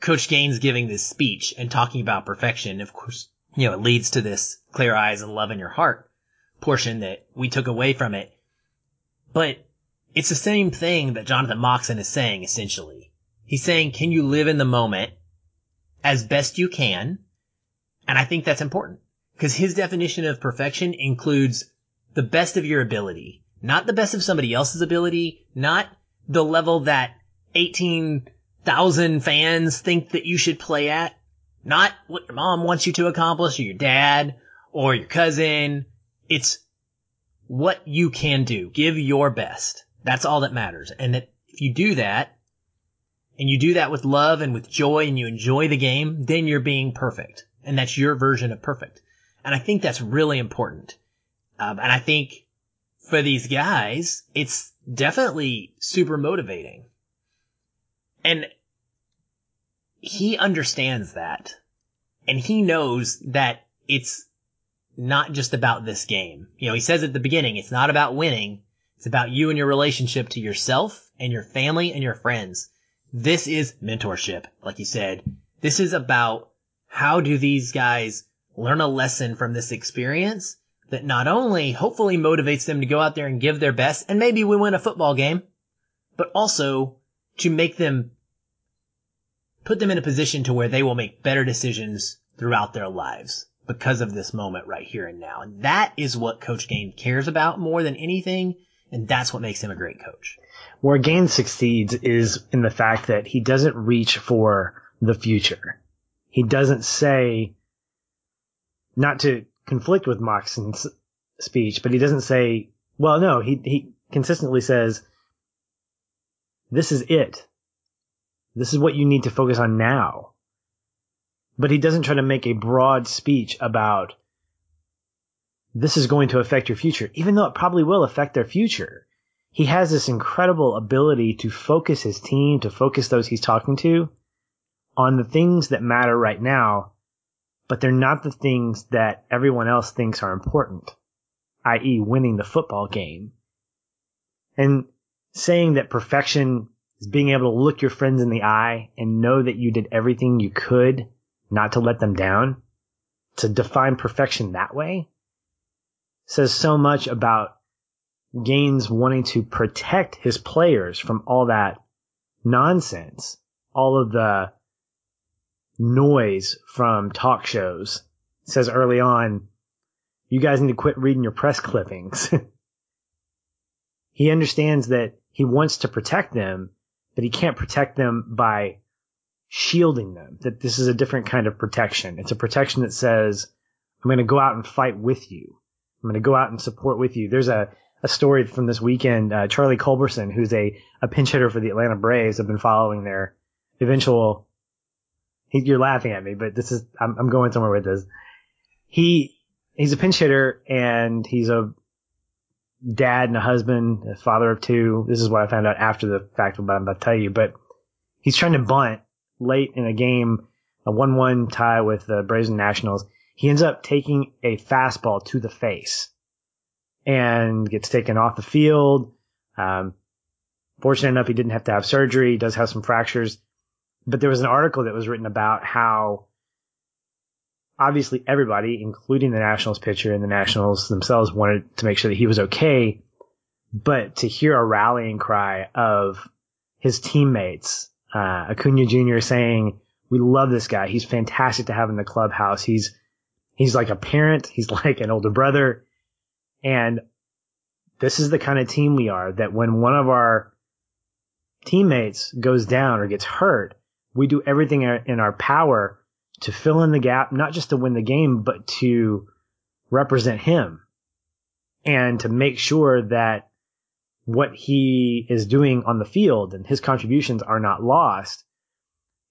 Coach Gaines giving this speech and talking about perfection. Of course, you know, it leads to this clear eyes and love in your heart portion that we took away from it. But it's the same thing that Jonathan Moxon is saying essentially. He's saying, can you live in the moment as best you can? And I think that's important because his definition of perfection includes the best of your ability, not the best of somebody else's ability, not the level that 18,000 fans think that you should play at, not what your mom wants you to accomplish or your dad or your cousin it's what you can do. Give your best. That's all that matters. And that if you do that, and you do that with love and with joy and you enjoy the game, then you're being perfect. And that's your version of perfect. And I think that's really important. Um, and I think for these guys, it's definitely super motivating. And he understands that. And he knows that it's not just about this game. You know, he says at the beginning, it's not about winning. It's about you and your relationship to yourself and your family and your friends. This is mentorship, like you said. This is about how do these guys learn a lesson from this experience that not only hopefully motivates them to go out there and give their best and maybe we win a football game, but also to make them put them in a position to where they will make better decisions throughout their lives because of this moment right here and now. And that is what Coach Gain cares about more than anything. And that's what makes him a great coach. Where Gain succeeds is in the fact that he doesn't reach for the future. He doesn't say, not to conflict with Moxon's speech, but he doesn't say, well, no, he, he consistently says, this is it. This is what you need to focus on now but he doesn't try to make a broad speech about this is going to affect your future, even though it probably will affect their future. He has this incredible ability to focus his team, to focus those he's talking to on the things that matter right now, but they're not the things that everyone else thinks are important, i.e. winning the football game. And saying that perfection is being able to look your friends in the eye and know that you did everything you could not to let them down, to define perfection that way, says so much about Gaines wanting to protect his players from all that nonsense, all of the noise from talk shows. It says early on, you guys need to quit reading your press clippings. [laughs] he understands that he wants to protect them, but he can't protect them by shielding them, that this is a different kind of protection. It's a protection that says, I'm going to go out and fight with you. I'm going to go out and support with you. There's a, a story from this weekend. Uh, Charlie Culberson, who's a, a pinch hitter for the Atlanta Braves, have been following their eventual. He, you're laughing at me, but this is I'm, I'm going somewhere with this. He he's a pinch hitter and he's a dad and a husband, a father of two. This is what I found out after the fact, what I'm about to tell you. But he's trying to bunt late in a game, a 1-1 tie with the Braves and Nationals. He ends up taking a fastball to the face and gets taken off the field. Um, fortunate enough, he didn't have to have surgery. He does have some fractures, but there was an article that was written about how obviously everybody, including the Nationals pitcher and the Nationals themselves wanted to make sure that he was okay. But to hear a rallying cry of his teammates, uh, Acuna Jr. saying, we love this guy. He's fantastic to have in the clubhouse. He's, he's like a parent. He's [laughs] like an older brother. And this is the kind of team we are that when one of our teammates goes down or gets hurt, we do everything in our power to fill in the gap, not just to win the game, but to represent him and to make sure that what he is doing on the field and his contributions are not lost.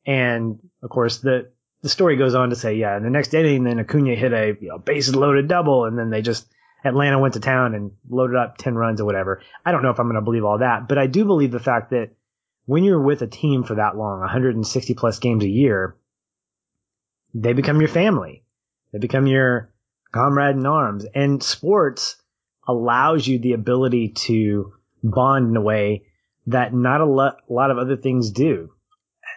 And of course, the, the story goes on to say, yeah, in the next inning, then Acuna hit a you know, bases loaded double and then they just, Atlanta went to town and loaded up 10 runs or whatever. I don't know if I'm going to believe all that, but I do believe the fact that when you're with a team for that long, 160 plus games a year, they become your family. They become your comrade in arms. And sports allows you the ability to bond in a way that not a lot, a lot of other things do.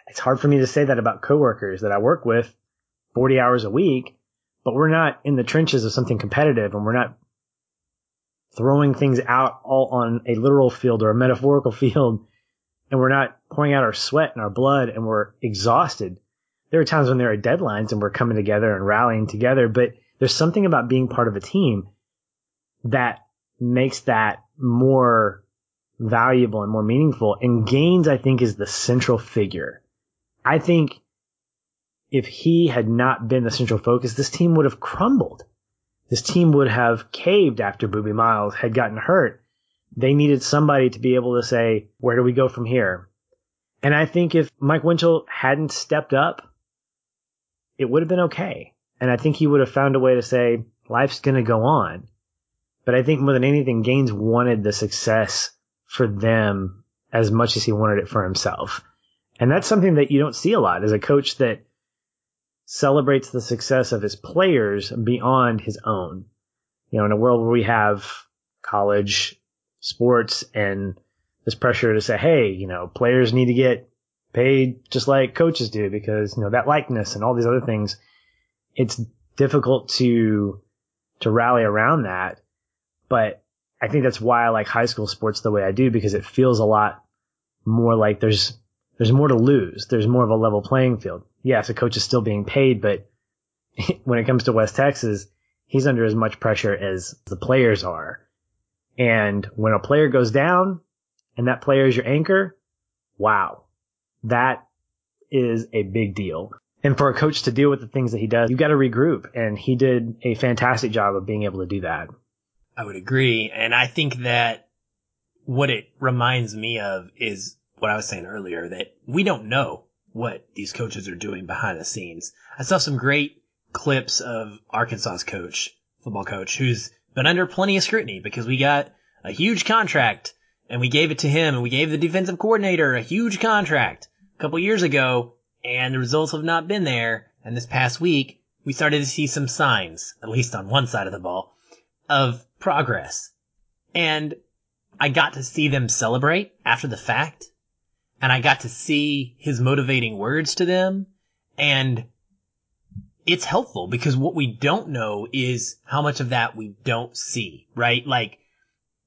It's hard for me to say that about coworkers that I work with 40 hours a week, but we're not in the trenches of something competitive and we're not throwing things out all on a literal field or a metaphorical [laughs] field and we're not pouring out our sweat and our blood and we're exhausted there are times when there are deadlines and we're coming together and rallying together, but there's something about being part of a team that makes that more valuable and more meaningful. And Gaines, I think, is the central figure. I think if he had not been the central focus, this team would have crumbled. This team would have caved after Boobie Miles had gotten hurt. They needed somebody to be able to say, where do we go from here? And I think if Mike Winchell hadn't stepped up it would have been okay. And I think he would have found a way to say, life's going to go on. But I think more than anything, Gaines wanted the success for them as much as he wanted it for himself. And that's something that you don't see a lot as a coach that celebrates the success of his players beyond his own. You know, in a world where we have college sports and this pressure to say, hey, you know, players need to get paid just like coaches do because, you know, that likeness and all these other things, it's difficult to, to rally around that. But I think that's why I like high school sports the way I do because it feels a lot more like there's, there's more to lose. There's more of a level playing field. Yes, a coach is still being paid, but [laughs] when it comes to West Texas, he's under as much pressure as the players are. And when a player goes down and that player is your anchor, wow, that is a big deal. And for a coach to deal with the things that he does, you got to regroup. And he did a fantastic job of being able to do that. I would agree. And I think that what it reminds me of is what I was saying earlier that we don't know what these coaches are doing behind the scenes. I saw some great clips of Arkansas's coach, football coach, who's been under plenty of scrutiny because we got a huge contract and we gave it to him and we gave the defensive coordinator a huge contract a couple years ago and the results have not been there. And this past week, we started to see some signs, at least on one side of the ball, of progress. And I got to see them celebrate after the fact. And I got to see his motivating words to them. And it's helpful because what we don't know is how much of that we don't see, right? Like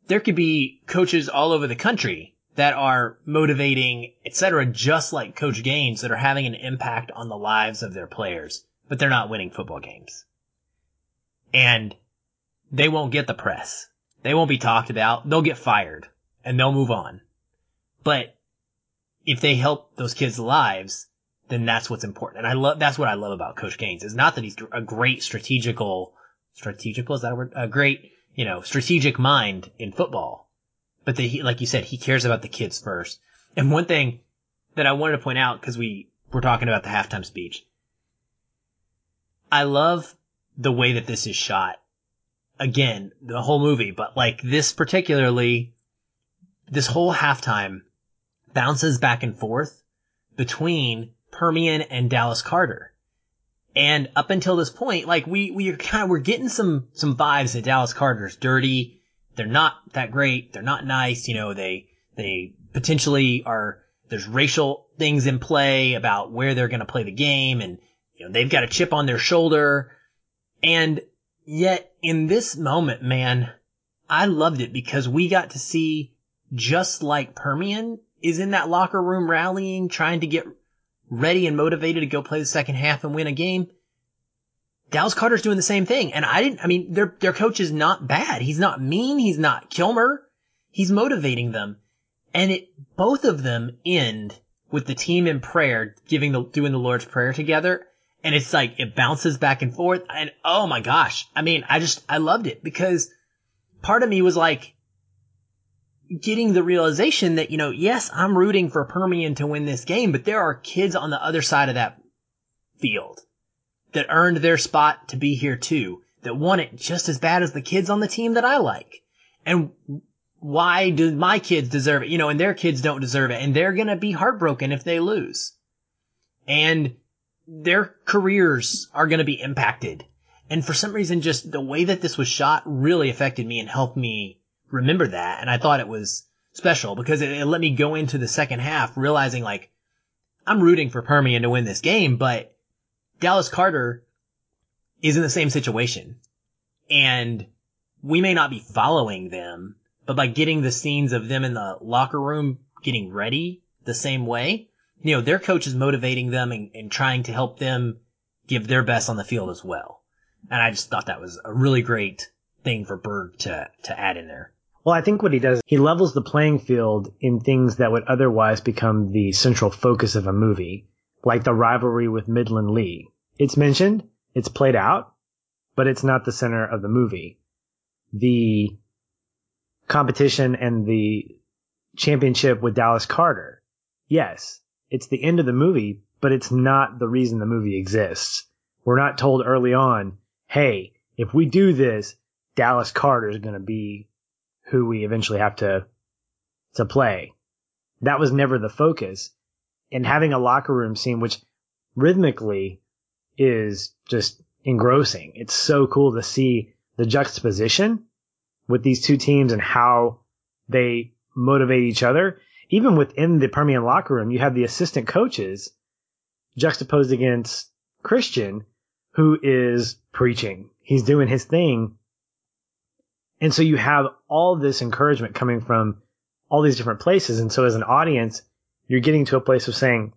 there could be coaches all over the country that are motivating, etc., just like Coach Gaines that are having an impact on the lives of their players, but they're not winning football games. And they won't get the press. They won't be talked about. They'll get fired and they'll move on. But if they help those kids' lives, then that's what's important. And I love, that's what I love about Coach Gaines is not that he's a great strategical, strategical, is that a word? A great you know, strategic mind in football. But that he, like you said, he cares about the kids first. And one thing that I wanted to point out, cause we were talking about the halftime speech. I love the way that this is shot. Again, the whole movie, but like this particularly, this whole halftime bounces back and forth between Permian and Dallas Carter. And up until this point, like we, we are kind of, we're getting some, some vibes that Dallas Carter's dirty. They're not that great. They're not nice. You know, they, they potentially are, there's racial things in play about where they're going to play the game and, you know, they've got a chip on their shoulder. And yet in this moment, man, I loved it because we got to see just like Permian is in that locker room rallying, trying to get ready and motivated to go play the second half and win a game. Dallas Carter's doing the same thing. And I didn't, I mean, their, their coach is not bad. He's not mean. He's not Kilmer. He's motivating them. And it, both of them end with the team in prayer, giving the, doing the Lord's Prayer together. And it's like, it bounces back and forth. And oh my gosh. I mean, I just, I loved it because part of me was like, getting the realization that, you know, yes, I'm rooting for Permian to win this game, but there are kids on the other side of that field that earned their spot to be here too, that want it just as bad as the kids on the team that I like. And why do my kids deserve it? You know, and their kids don't deserve it. And they're going to be heartbroken if they lose. And their careers are going to be impacted. And for some reason, just the way that this was shot really affected me and helped me remember that. And I thought it was special because it, it let me go into the second half realizing like, I'm rooting for Permian to win this game, but Dallas Carter is in the same situation. And we may not be following them, but by getting the scenes of them in the locker room getting ready the same way, you know, their coach is motivating them and, and trying to help them give their best on the field as well. And I just thought that was a really great thing for Berg to, to add in there. Well, I think what he does, he levels the playing field in things that would otherwise become the central focus of a movie, like the rivalry with Midland Lee. It's mentioned, it's played out, but it's not the center of the movie. The competition and the championship with Dallas Carter. Yes, it's the end of the movie, but it's not the reason the movie exists. We're not told early on, hey, if we do this, Dallas Carter is going to be who we eventually have to to play. That was never the focus. And having a locker room scene, which rhythmically is just engrossing. It's so cool to see the juxtaposition with these two teams and how they motivate each other. Even within the Permian locker room, you have the assistant coaches juxtaposed against Christian, who is preaching. He's doing his thing and so you have all this encouragement coming from all these different places. And so as an audience, you're getting to a place of saying,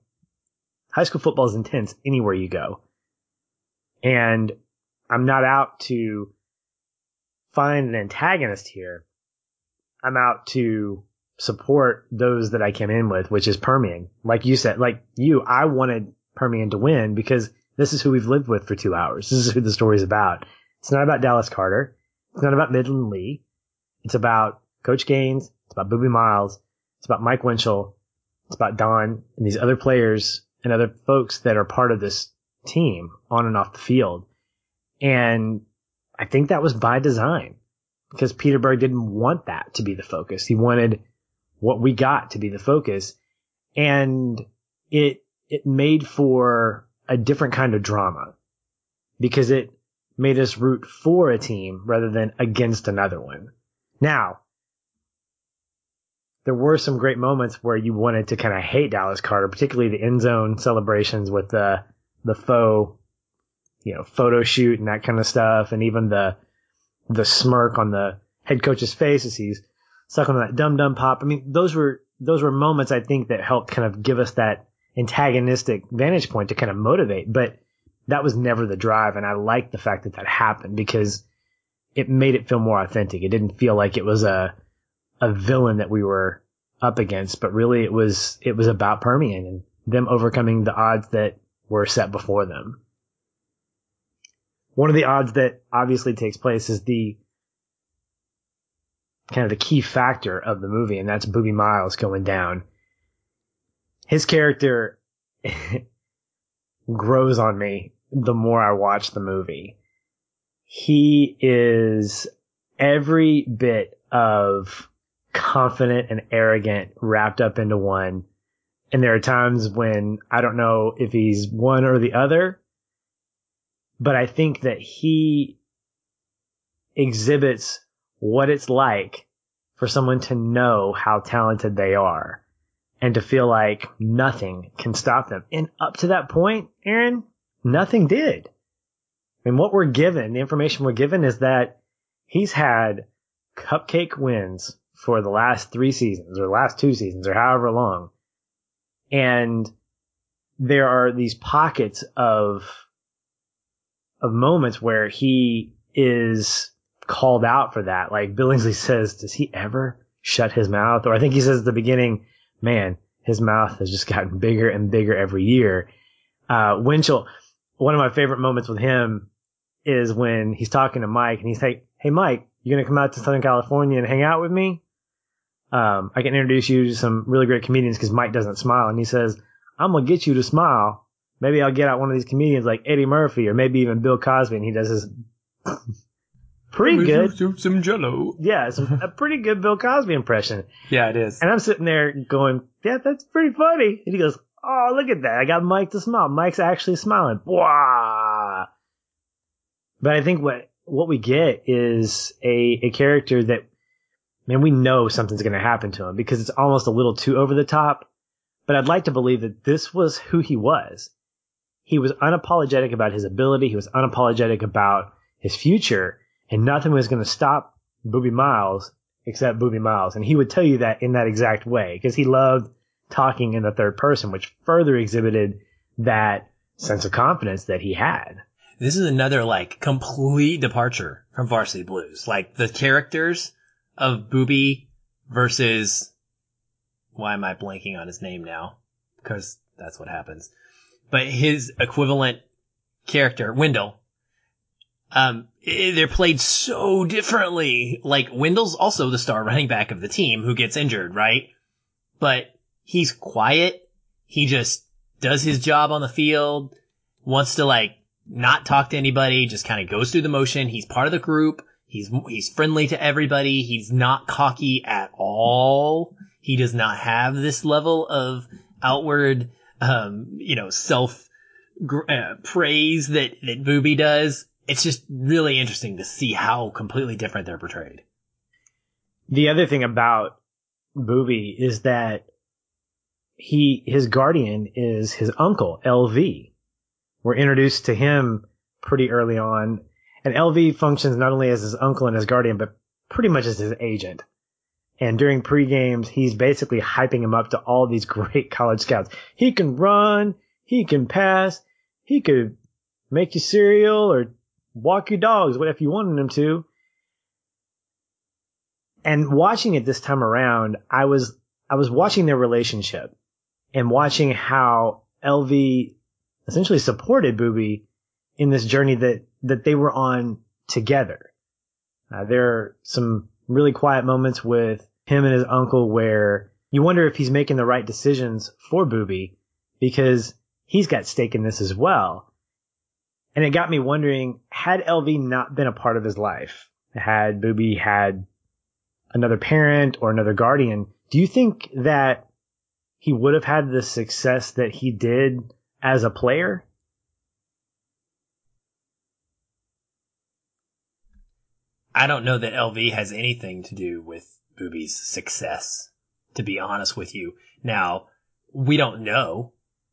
high school football is intense anywhere you go. And I'm not out to find an antagonist here. I'm out to support those that I came in with, which is Permian. Like you said, like you, I wanted Permian to win because this is who we've lived with for two hours. This is who the story's about. It's not about Dallas Carter. It's not about Midland Lee. It's about Coach Gaines. It's about Boobie Miles. It's about Mike Winchell. It's about Don and these other players and other folks that are part of this team on and off the field. And I think that was by design because Peter Berg didn't want that to be the focus. He wanted what we got to be the focus. And it, it made for a different kind of drama because it made us root for a team rather than against another one. Now, there were some great moments where you wanted to kind of hate Dallas Carter, particularly the end zone celebrations with the the faux, you know, photo shoot and that kind of stuff, and even the the smirk on the head coach's face as he's sucking on that dum dum pop. I mean, those were those were moments I think that helped kind of give us that antagonistic vantage point to kind of motivate. But that was never the drive. And I liked the fact that that happened because it made it feel more authentic. It didn't feel like it was a, a villain that we were up against, but really it was, it was about Permian and them overcoming the odds that were set before them. One of the odds that obviously takes place is the kind of the key factor of the movie, and that's Boobie Miles going down. His character [laughs] grows on me the more I watch the movie. He is every bit of confident and arrogant wrapped up into one. And there are times when I don't know if he's one or the other. but I think that he exhibits what it's like for someone to know how talented they are and to feel like nothing can stop them. And up to that point, Aaron, nothing did. And what we're given, the information we're given is that he's had cupcake wins for the last three seasons or last two seasons or however long. And there are these pockets of, of moments where he is called out for that. Like Billingsley says, does he ever shut his mouth? Or I think he says at the beginning, man, his mouth has just gotten bigger and bigger every year. Uh, Winchell, one of my favorite moments with him is when he's talking to Mike and he's like, Hey, Mike, you going to come out to Southern California and hang out with me? Um, I can introduce you to some really great comedians because Mike doesn't smile. And he says, I'm going to get you to smile. Maybe I'll get out one of these comedians like Eddie Murphy or maybe even Bill Cosby. And he does his [laughs] pretty good. Some jello. Yeah, it's a pretty good Bill Cosby impression. [laughs] Yeah, it is. And I'm sitting there going, yeah, that's pretty funny. And he goes, oh, look at that. I got Mike to smile. Mike's actually smiling. Wow. But I think what, what we get is a, a character that, man, we know something's going to happen to him because it's almost a little too over the top. But I'd like to believe that this was who he was. He was unapologetic about his ability. He was unapologetic about his future and nothing was going to stop Boobie Miles except Boobie Miles. And he would tell you that in that exact way because he loved talking in the third person, which further exhibited that sense of confidence that he had. This is another like complete departure from Varsity Blues. Like the characters of Boobie versus why am I blanking on his name now? Because that's what happens. But his equivalent character, Wendell, um, they're played so differently. Like Wendell's also the star running back of the team who gets injured, right? But he's quiet. He just does his job on the field, wants to like not talk to anybody, just kind of goes through the motion. He's part of the group. He's, he's friendly to everybody. He's not cocky at all. He does not have this level of outward, um, you know, self uh, praise that, that Boobie does it's just really interesting to see how completely different they're portrayed. The other thing about Boobie is that he his guardian is his uncle LV. We're introduced to him pretty early on, and LV functions not only as his uncle and his guardian, but pretty much as his agent. And during pre-games, he's basically hyping him up to all these [laughs] great college scouts. He can run, he can pass, he could make you cereal or walk your dogs, what if you wanted him to. And watching it this time around, I was, I was watching their relationship and watching how LV essentially supported Boobie in this journey that, that they were on together. Uh, there are some really quiet moments with him and his uncle where you wonder if he's making the right decisions for Boobie because he's got stake in this as well. And it got me wondering, had LV not been a part of his life, had Boobie had another parent or another guardian, do you think that he would have had the success that he did as a player? I don't know that LV has anything to do with Boobie's success, to be honest with you. Now, we don't know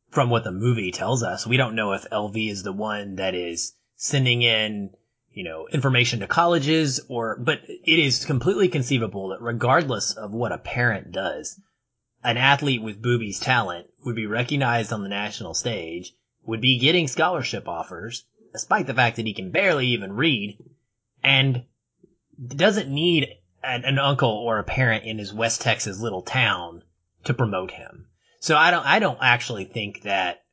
from what the movie tells us, we don't know if LV is the one that is sending in, you know, information to colleges or, but it is completely conceivable that regardless of what a parent does, an athlete with Boobie's talent would be recognized on the national stage, would be getting scholarship offers, despite the fact that he can barely even read, and doesn't need an, an uncle or a parent in his West Texas little town to promote him. So I don't, I don't actually think that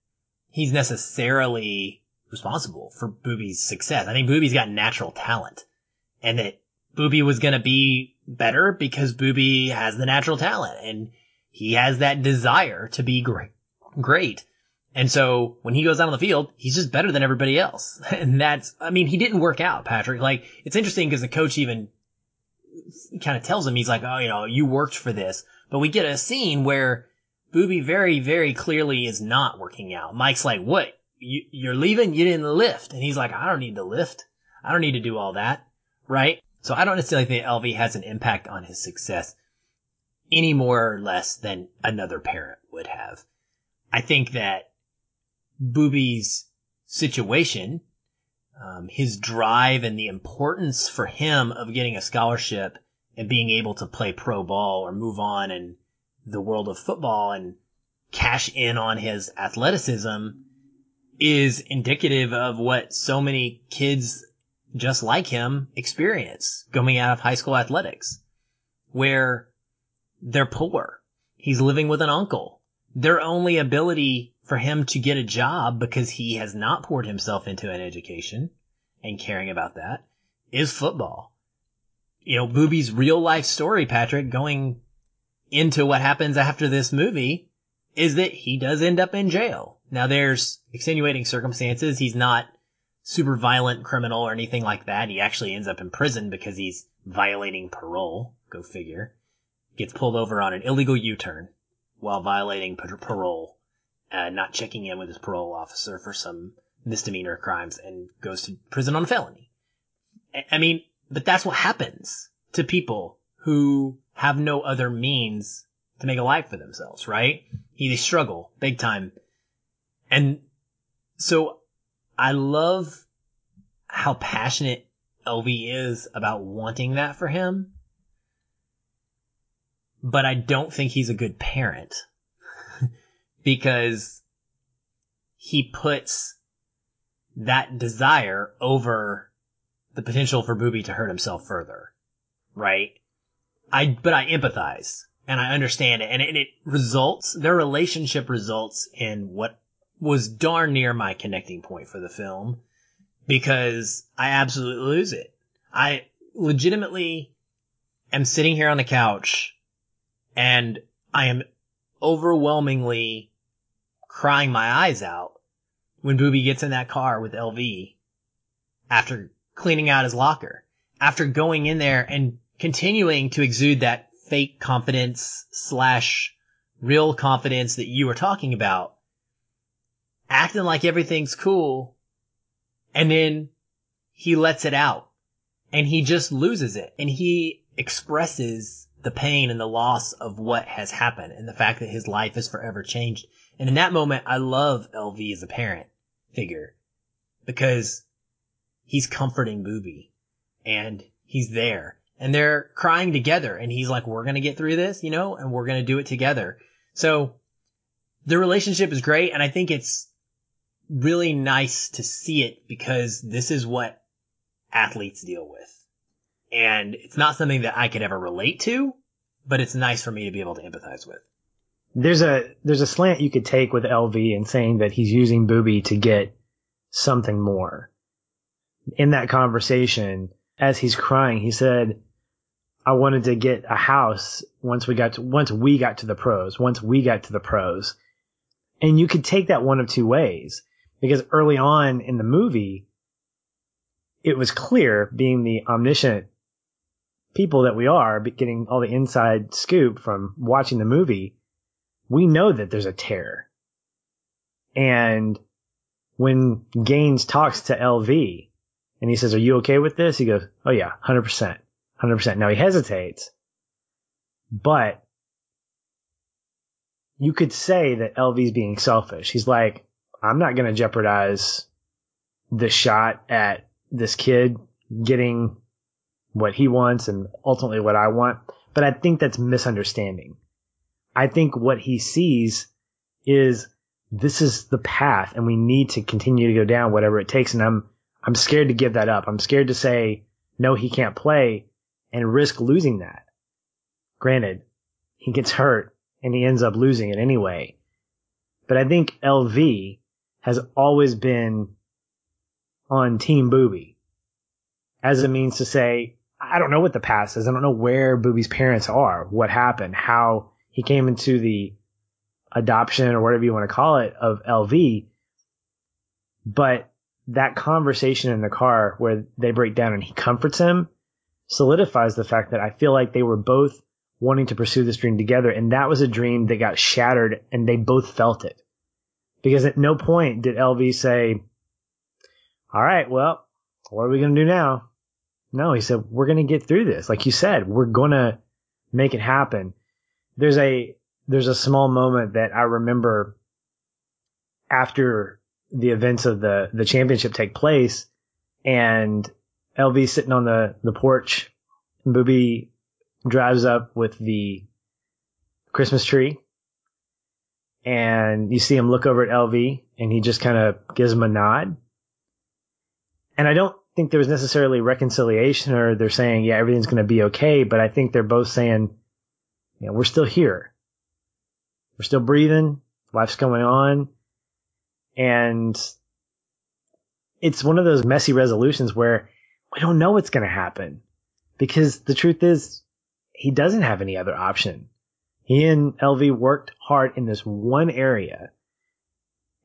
he's necessarily responsible for Boobie's success. I think Boobie's got natural talent and that Boobie was going to be better because Boobie has the natural talent and he has that desire to be great, great. And so when he goes out on the field, he's just better than everybody else. [laughs] And that's, I mean, he didn't work out, Patrick. Like, it's interesting because the coach even kind of tells him, he's like, oh, you know, you worked for this. But we get a scene where Boobie very, very clearly is not working out. Mike's like, what? you, you're leaving, you didn't lift. And he's like, I don't need to lift. I don't need to do all that. Right? So I don't necessarily think LV has an impact on his success any more or less than another parent would have. I think that Boobie's situation, um, his drive and the importance for him of getting a scholarship and being able to play pro ball or move on in the world of football and cash in on his athleticism is indicative of what so many kids just like him experience coming out of high school athletics, where they're poor. He's living with an uncle. Their only ability for him to get a job because he has not poured himself into an education and caring about that is football. You know, Boobie's real life story, Patrick, going into what happens after this movie is that he does end up in jail. Now there's extenuating circumstances. He's not super violent criminal or anything like that. He actually ends up in prison because he's violating parole. Go figure. Gets pulled over on an illegal U-turn while violating parole, uh, not checking in with his parole officer for some misdemeanor crimes and goes to prison on a felony. I mean, but that's what happens to people who have no other means to make a life for themselves, right? He, they struggle big time. And so I love how passionate LV is about wanting that for him. But I don't think he's a good parent [laughs] because he puts that desire over the potential for Boobie to hurt himself further. Right? I, but I empathize and I understand it and it, it results, their relationship results in what was darn near my connecting point for the film because I absolutely lose it. I legitimately am sitting here on the couch and I am overwhelmingly crying my eyes out when Boobie gets in that car with LV after cleaning out his locker, after going in there and continuing to exude that fake confidence slash real confidence that you were talking about acting like everything's cool. And then he lets it out and he just loses it and he expresses the pain and the loss of what has happened and the fact that his life is forever changed. And in that moment, I love LV as a parent figure because he's comforting Boobie and he's there and they're crying together and he's like, we're going to get through this, you know, and we're going to do it together. So the relationship is great. And I think it's really nice to see it because this is what athletes deal with. And it's not something that I could ever relate to, but it's nice for me to be able to empathize with. There's a there's a slant you could take with LV and saying that he's using Boobie to get something more. In that conversation, as he's crying, he said, I wanted to get a house once we got to once we got to the pros, once we got to the pros. And you could take that one of two ways because early on in the movie, it was clear, being the omniscient people that we are, getting all the inside scoop from watching the movie, we know that there's a tear. And when Gaines talks to LV and he says, Are you okay with this? He goes, Oh, yeah, 100%. 100%. Now he hesitates, but you could say that LV's being selfish. He's like, I'm not going to jeopardize the shot at this kid getting what he wants and ultimately what I want. But I think that's misunderstanding. I think what he sees is this is the path and we need to continue to go down whatever it takes. And I'm, I'm scared to give that up. I'm scared to say, no, he can't play and risk losing that. Granted, he gets hurt and he ends up losing it anyway. But I think LV has always been on Team Boobie as a means to say, I don't know what the past is. I don't know where Boobie's parents are, what happened, how he came into the adoption or whatever you want to call it of LV. But that conversation in the car where they break down and he comforts him solidifies the fact that I feel like they were both wanting to pursue this dream together. And that was a dream that got shattered and they both felt it Because at no point did LV say, all right, well, what are we going to do now? No, he said, we're going to get through this. Like you said, we're going to make it happen. There's a, there's a small moment that I remember after the events of the, the championship take place and LV sitting on the, the porch. Boobie drives up with the Christmas tree and you see him look over at LV and he just kind of gives him a nod. And I don't think there was necessarily reconciliation or they're saying, yeah, everything's going to be okay. But I think they're both saying, you know, we're still here. We're still breathing. Life's going on. And it's one of those messy resolutions where we don't know what's going to happen because the truth is he doesn't have any other option. He and LV worked hard in this one area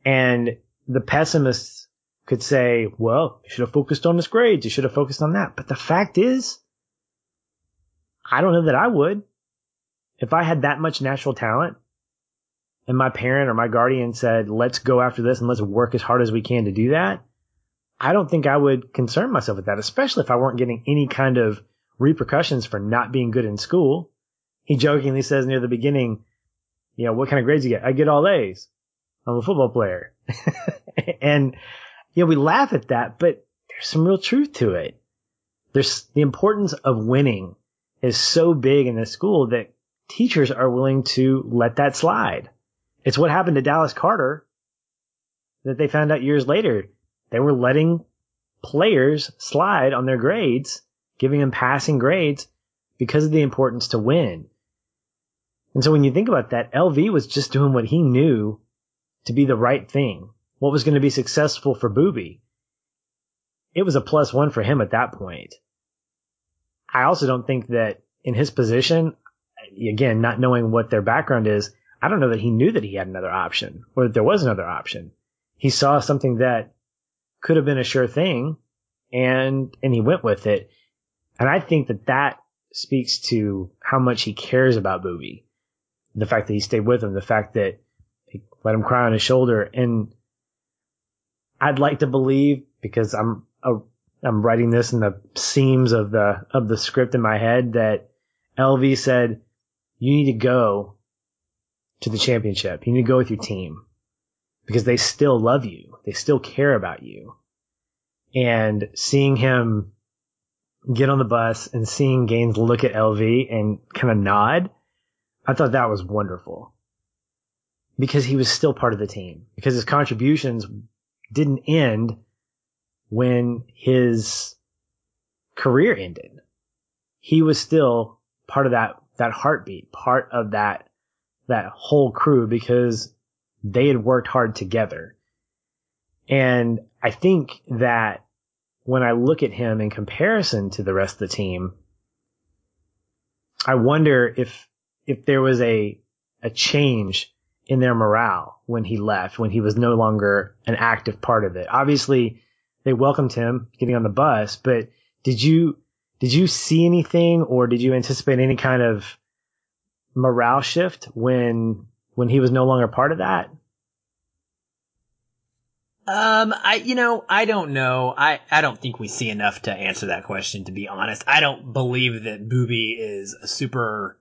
and the pessimists could say, well, you should have focused on his grades. You should have focused on that. But the fact is, I don't know that I would. If I had that much natural talent and my parent or my guardian said, let's go after this and let's work as hard as we can to do that, I don't think I would concern myself with that, especially if I weren't getting any kind of repercussions for not being good in school. He jokingly says near the beginning, you know, what kind of grades you get? I get all A's. I'm a football player. [laughs] and, know, we laugh at that, but there's some real truth to it. There's the importance of winning is so big in this school that teachers are willing to let that slide. It's what happened to Dallas Carter that they found out years later. They were letting players slide on their grades, giving them passing grades because of the importance to win. And so when you think about that, LV was just doing what he knew to be the right thing. What was going to be successful for Boobie. It was a plus one for him at that point. I also don't think that in his position, again, not knowing what their background is, I don't know that he knew that he had another option or that there was another option. He saw something that could have been a sure thing and, and he went with it. And I think that that speaks to how much he cares about Boobie. The fact that he stayed with him, the fact that he let him cry on his shoulder. And I'd like to believe because I'm, a, I'm writing this in the seams of the, of the script in my head that LV said, you need to go to the championship. You need to go with your team because they still love you. They still care about you. And seeing him get on the bus and seeing Gaines look at LV and kind of nod, I thought that was wonderful because he was still part of the team because his contributions didn't end when his career ended. He was still part of that, that heartbeat, part of that, that whole crew because they had worked hard together. And I think that when I look at him in comparison to the rest of the team, I wonder if, if there was a, a change in their morale when he left, when he was no longer an active part of it. Obviously, they welcomed him getting on the bus, but did you, did you see anything or did you anticipate any kind of morale shift when, when he was no longer part of that? Um, I, you know, I don't know. I, I don't think we see enough to answer that question, to be honest. I don't believe that Boobie is a super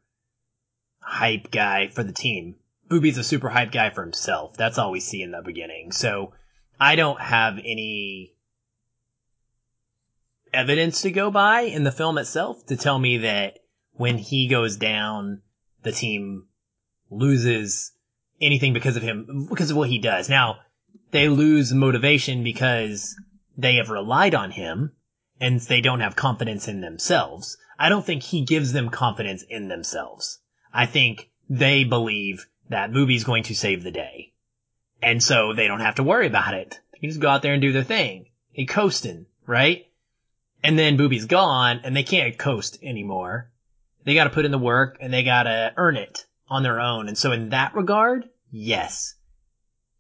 hype guy for the team. Boobie's a super hype guy for himself. That's all we see in the beginning. So I don't have any evidence to go by in the film itself to tell me that when he goes down, the team loses anything because of him, because of what he does. Now, they lose motivation because they have relied on him and they don't have confidence in themselves. I don't think he gives them confidence in themselves. I think they believe that Boobie's going to save the day. And so they don't have to worry about it. They can just go out there and do their thing. They coasting, right? And then Boobie's gone and they can't coast anymore. They gotta put in the work and they gotta earn it on their own. And so in that regard, yes,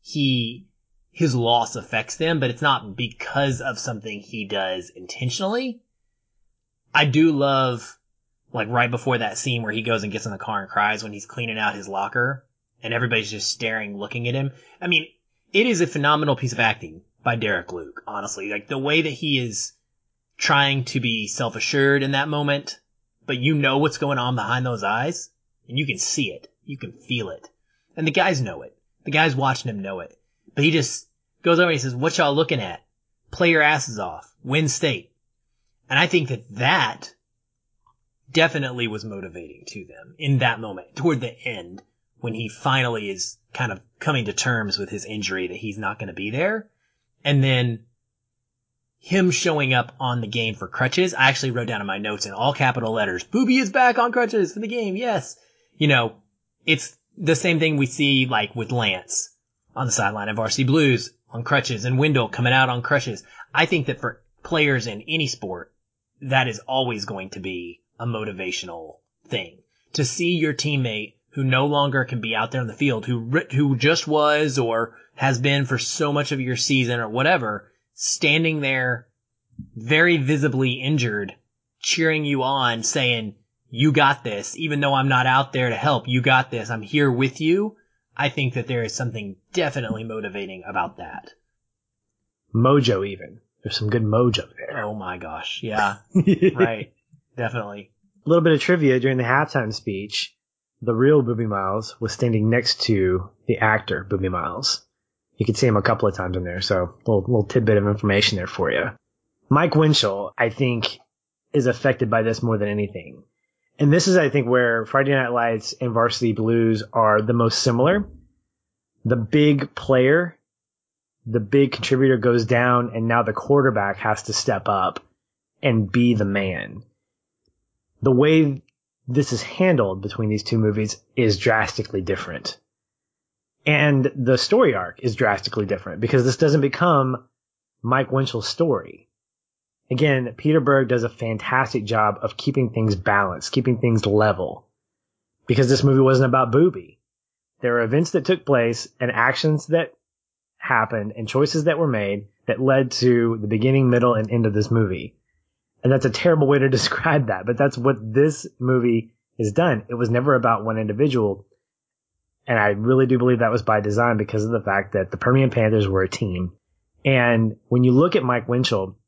he his loss affects them, but it's not because of something he does intentionally. I do love, like right before that scene where he goes and gets in the car and cries when he's cleaning out his locker and everybody's just staring, looking at him. I mean, it is a phenomenal piece of acting by Derek Luke, honestly. Like the way that he is trying to be self-assured in that moment, but you know what's going on behind those eyes, and you can see it. You can feel it. And the guys know it. The guys watching him know it. But he just goes over and he says, what y'all looking at? Play your asses off. Win state. And I think that that definitely was motivating to them in that moment, toward the end, when he finally is kind of coming to terms with his injury that he's not going to be there. And then him showing up on the game for crutches. I actually wrote down in my notes in all capital letters, Boobie is back on crutches for the game. Yes. You know, it's the same thing we see like with Lance on the sideline of Varsity Blues on crutches and Wendell coming out on crutches. I think that for players in any sport, that is always going to be a motivational thing. To see your teammate who no longer can be out there in the field, who, who just was or has been for so much of your season or whatever, standing there very visibly injured, cheering you on, saying, you got this, even though I'm not out there to help, you got this, I'm here with you. I think that there is something definitely motivating about that. Mojo even. There's some good mojo there. Oh my gosh. Yeah. [laughs] right. Definitely. A little bit of trivia during the halftime speech. The real Boobie Miles was standing next to the actor Boobie Miles. You could see him a couple of times in there, so little, little tidbit of information there for you. Mike Winchell, I think, is affected by this more than anything. And this is, I think, where Friday Night Lights and Varsity Blues are the most similar. The big player, the big contributor goes down, and now the quarterback has to step up and be the man. The way this is handled between these two movies is drastically different. And the story arc is drastically different because this doesn't become Mike Winchell's story. Again, Peter Berg does a fantastic job of keeping things balanced, keeping things level. Because this movie wasn't about Boobie. There are events that took place and actions that happened and choices that were made that led to the beginning, middle, and end of this movie. And that's a terrible way to [laughs] describe that, but that's what this movie is done. It was never about one individual. And I really do believe that was by design because of the fact that the Permian Panthers were a team. And when you look at Mike Winchell,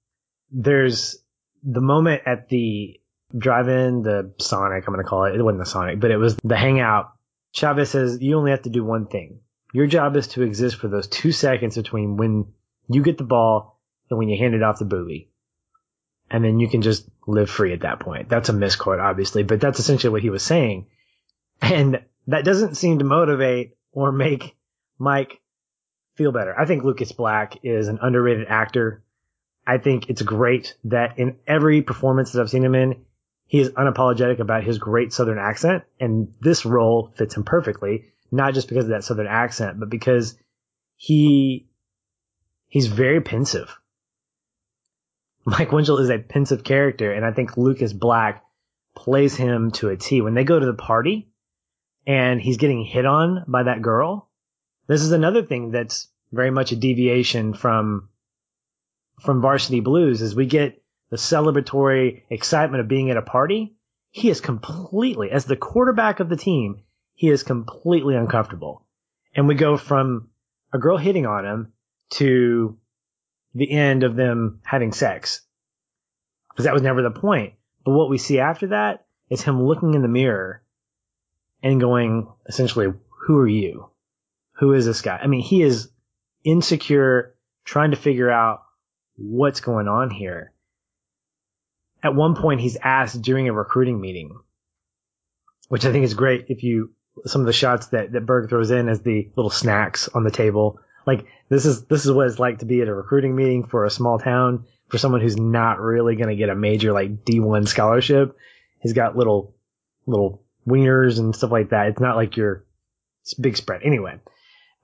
there's the moment at the drive-in, the Sonic, I'm going to call it. It wasn't the Sonic, but it was the hangout. Chavez says, you only have to do one thing. Your job is to exist for those two seconds between when you get the ball and when you hand it off to Boobie. And then you can just live free at that point. That's a misquote, obviously, but that's essentially what he was saying. And that doesn't seem to motivate or make Mike feel better. I think Lucas Black is an underrated actor. I think it's great that in every performance that I've seen him in, he is unapologetic about his great Southern accent. And this role fits him perfectly, not just because of that Southern accent, but because he, he's very pensive. [laughs] Mike Winchell is a pensive character, and I think Lucas Black plays him to a T. When they go to the party and he's getting hit on by that girl, this is another thing that's very much a deviation from from Varsity Blues is we get the celebratory excitement of being at a party. He is completely, as the quarterback of the team, he is completely uncomfortable. And we go from a girl hitting on him to the end of them having sex. Because that was never the point. But what we see after that is him looking in the mirror and going, essentially, who are you? Who is this guy? I mean, he is insecure, trying to figure out what's going on here. At one point, he's asked during a recruiting meeting, which I think is great if you, some of the shots that, that Berg throws in as the little snacks on the table. Like, this is, this is what it's like to be at a recruiting meeting for a small town for someone who's not really going to get a major like D1 scholarship. He's got little, little wieners and stuff like that. It's not like your big spread. Anyway,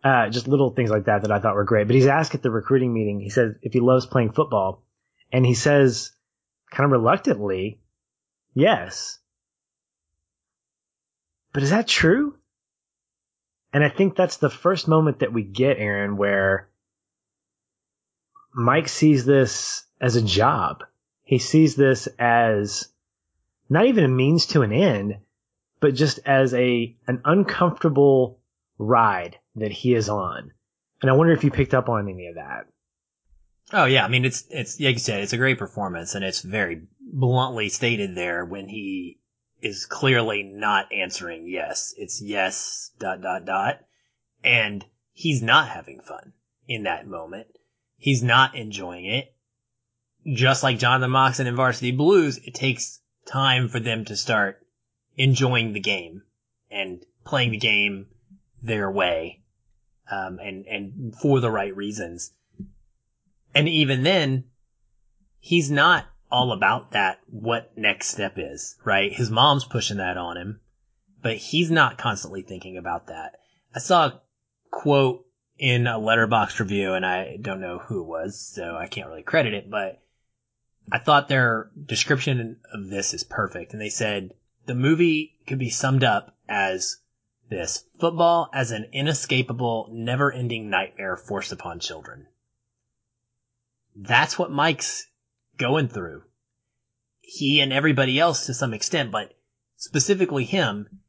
uh, just little things like that that I thought were great. But he's asked at the recruiting meeting, he says if he loves playing football, and he says kind of reluctantly, yes. But is that true? And I think that's the first moment that we get, Aaron, where Mike sees this as a job. He sees this as not even a means to an end, but just as a, an uncomfortable ride that he is on. And I wonder if you picked up on any of that. Oh yeah, I mean it's it's like you said, it's a great performance, and it's very bluntly stated there when he is clearly not answering yes. It's yes dot dot dot, and he's not having fun in that moment. He's not enjoying it. Just like Jonathan Moxon in Varsity Blues, it takes time for them to start enjoying the game and playing the game their way, um, and and for the right reasons. And even then, he's not all about that, what next step is, right? His mom's pushing that on him, but he's not constantly thinking about that. I saw a quote in a Letterboxd review and I don't know who it was, so I can't really credit it, but I thought their description of this is perfect. And they said the movie could be summed up as this football as an inescapable, never ending nightmare forced upon children. That's what Mike's going through. He and everybody else to some extent, but specifically him,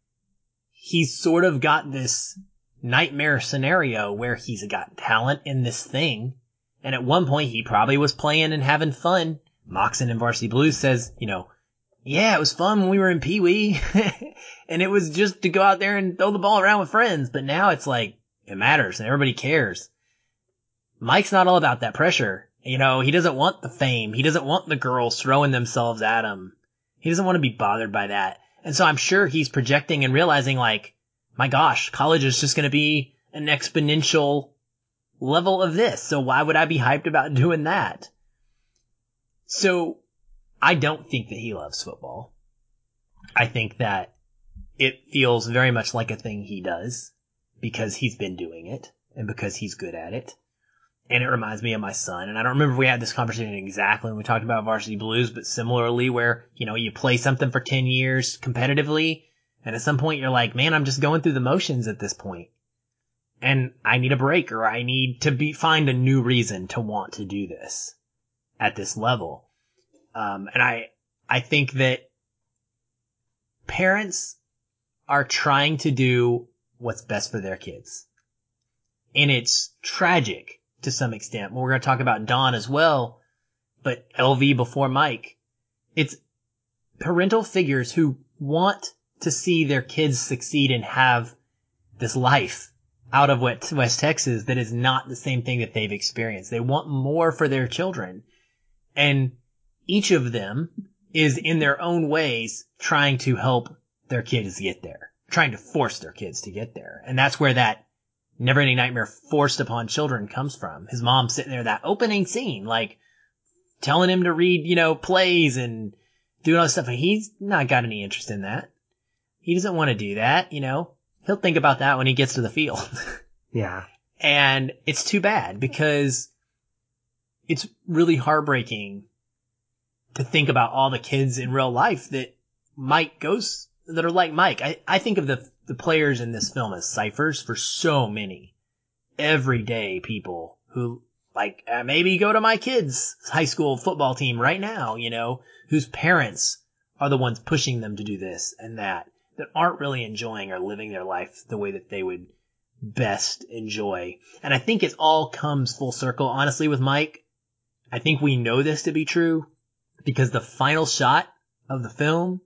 he's sort of got this nightmare scenario where he's got talent in this thing. And at one point he probably was playing and having fun. Moxon in Varsity Blues says, you know, yeah, it was fun when we were in Pee Wee. [laughs] and it was just to go out there and throw the ball around with friends. But now it's like, it matters and everybody cares. Mike's not all about that pressure. You know, he doesn't want the fame. He doesn't want the girls throwing themselves at him. He doesn't want to be bothered by that. And so I'm sure he's projecting and realizing like, my gosh, college is just going to be an exponential level of this. So why would I be hyped about [laughs] doing that? So I don't think that he loves football. I think that it feels very much like a thing he does because he's been doing it and because he's good at it and it reminds me of my son. And I don't remember if we had this conversation exactly when we talked about varsity blues, but similarly where, you know, you play something for 10 years competitively and at some point you're like, man, I'm just going through the motions at this point and I need a break or I need to be, find a new reason to want to do this at this level. Um, and I, I think that parents are trying to do what's best for their kids. And it's tragic to some extent. We're going to talk about Don as well, but LV before Mike. It's parental figures who want to see their kids succeed and have this life out of what West Texas that is not the same thing that they've experienced. They want more for their children. And each of them is in their own ways trying to help their kids get there, trying to force their kids to get there. And that's where that never ending nightmare forced upon children comes from. His mom sitting there, that opening scene, like telling him to read, you know, plays and doing all this stuff. And he's not got any interest in that. He doesn't want to do that, you know. He'll think about that when he gets to the field. [laughs] yeah. And it's too bad because it's really heartbreaking to think about all the kids in real life that Mike goes, that are like Mike. I, I think of the the players in this film as ciphers for so many everyday people who like uh, maybe go to my kids' high school football team right now, you know, whose parents are the ones pushing them to do this and that, that aren't really enjoying or living their life the way that they would best enjoy. And I think it all comes full circle, honestly, with Mike. I think we know this to be true because the final shot of the film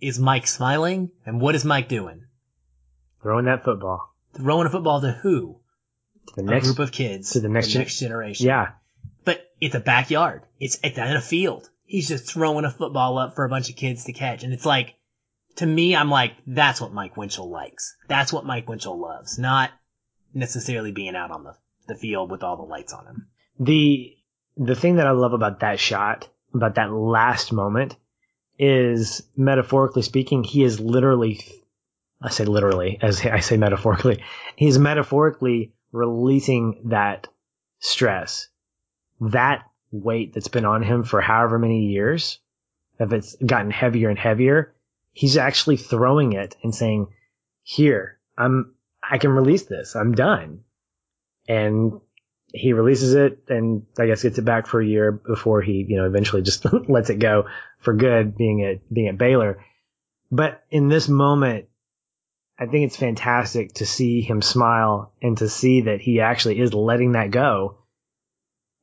is Mike smiling. And what is Mike doing? Throwing that football. Throwing a football to who? To the next a group of kids. To the next, the next generation. Yeah. But it's a backyard. It's, it's in a field. He's just throwing a football up for a bunch of kids to catch. And it's like, to me, I'm like, that's what Mike Winchell likes. That's what Mike Winchell loves. Not necessarily being out on the, the field with all the lights on him. The, the thing that I love about that shot, about that last moment, is metaphorically speaking, he is literally I say literally as I say metaphorically. [laughs] He's metaphorically releasing that stress, that weight that's been on him for however many years. If it's gotten heavier and heavier, he's actually throwing it and saying, here, I'm, I can release this. I'm done. And he releases it and I guess gets it back for a year before he, you know, eventually just [laughs] lets it go for good being at, being at Baylor. But in this moment, I think it's fantastic to see him smile and to see that he actually is letting that go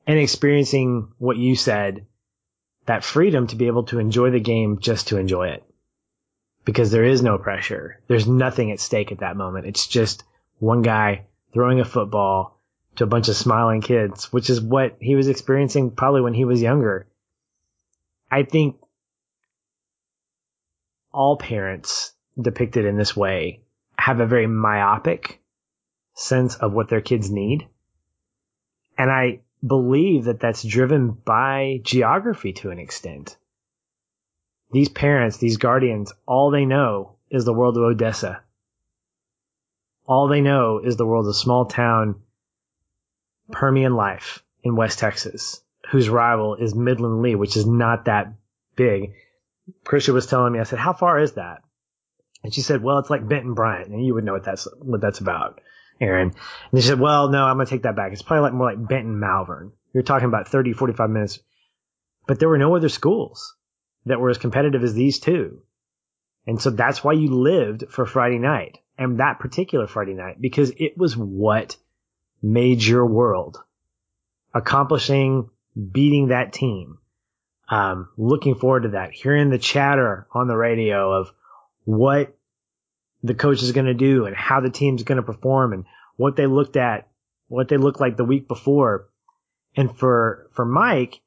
and experiencing what you said, that freedom to be able to enjoy the game just to enjoy it. Because there is no pressure. There's nothing at stake at that moment. It's just one guy throwing a football to a bunch of smiling kids, which is what he was experiencing probably when he was younger. I think all parents depicted in this way have a very myopic sense of what their kids need. And I believe that that's driven by geography to an extent. These parents, these guardians, all they know is the world of Odessa. All they know is the world of small town Permian life in West Texas, whose rival is Midland Lee, which is not that big. Krisha was telling me, I said, how far is that? And she said, well, it's like Benton Bryant, and you would know what that's what that's about, Aaron. And she said, well, no, I'm gonna take that back. It's probably like more like Benton Malvern. You're talking about 30, 45 minutes. But there were no other schools that were as competitive as these two. And so that's why you lived for Friday night and that particular Friday night because it was what made your world. Accomplishing, beating that team. Um, looking forward to that. Hearing the chatter on the radio of what the coach is going to do and how the team's going to perform and what they looked at, what they looked like the week before. And for, for Mike,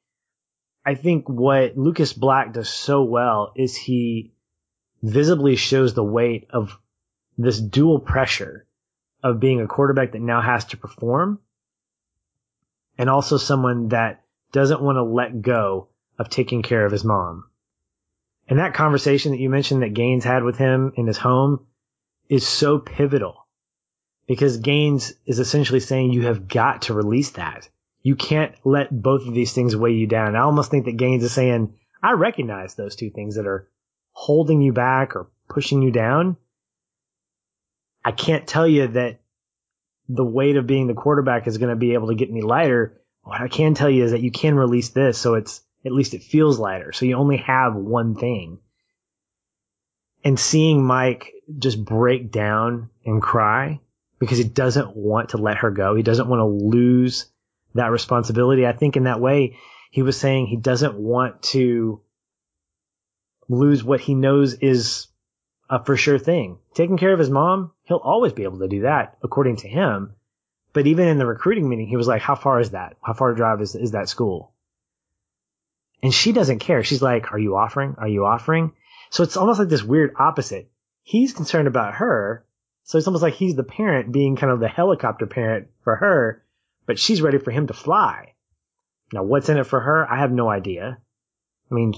I think what Lucas Black does so well is he visibly shows the weight of this dual pressure of being a quarterback that now has to perform and also someone that doesn't want to let go of taking care of his mom. And that conversation that you mentioned that Gaines had with him in his home is so pivotal because Gaines is essentially saying you have got to release that. You can't let both of these things weigh you down. I almost think that Gaines is saying, I recognize those two things that are holding you back or pushing you down. I can't tell you that the weight of being the quarterback is going to be able to get me lighter. What I can tell you is that you can release this so it's at least it feels lighter. So you only have one thing. And seeing Mike just break down and cry because he doesn't want to let her go. He doesn't want to lose that responsibility. I think in that way, he was saying he doesn't want to lose what he knows is a for sure thing. Taking care of his mom, he'll always be able to do that, according to him. But even in the recruiting meeting, he was like, how far is that? How far a drive is, is that school? And she doesn't care. She's like, are you offering? Are you offering? So it's almost like this weird opposite. He's concerned about her. So it's almost like he's the parent being kind of the helicopter parent for her, but she's ready for him to fly. Now, what's in it for her? I have no idea. I mean,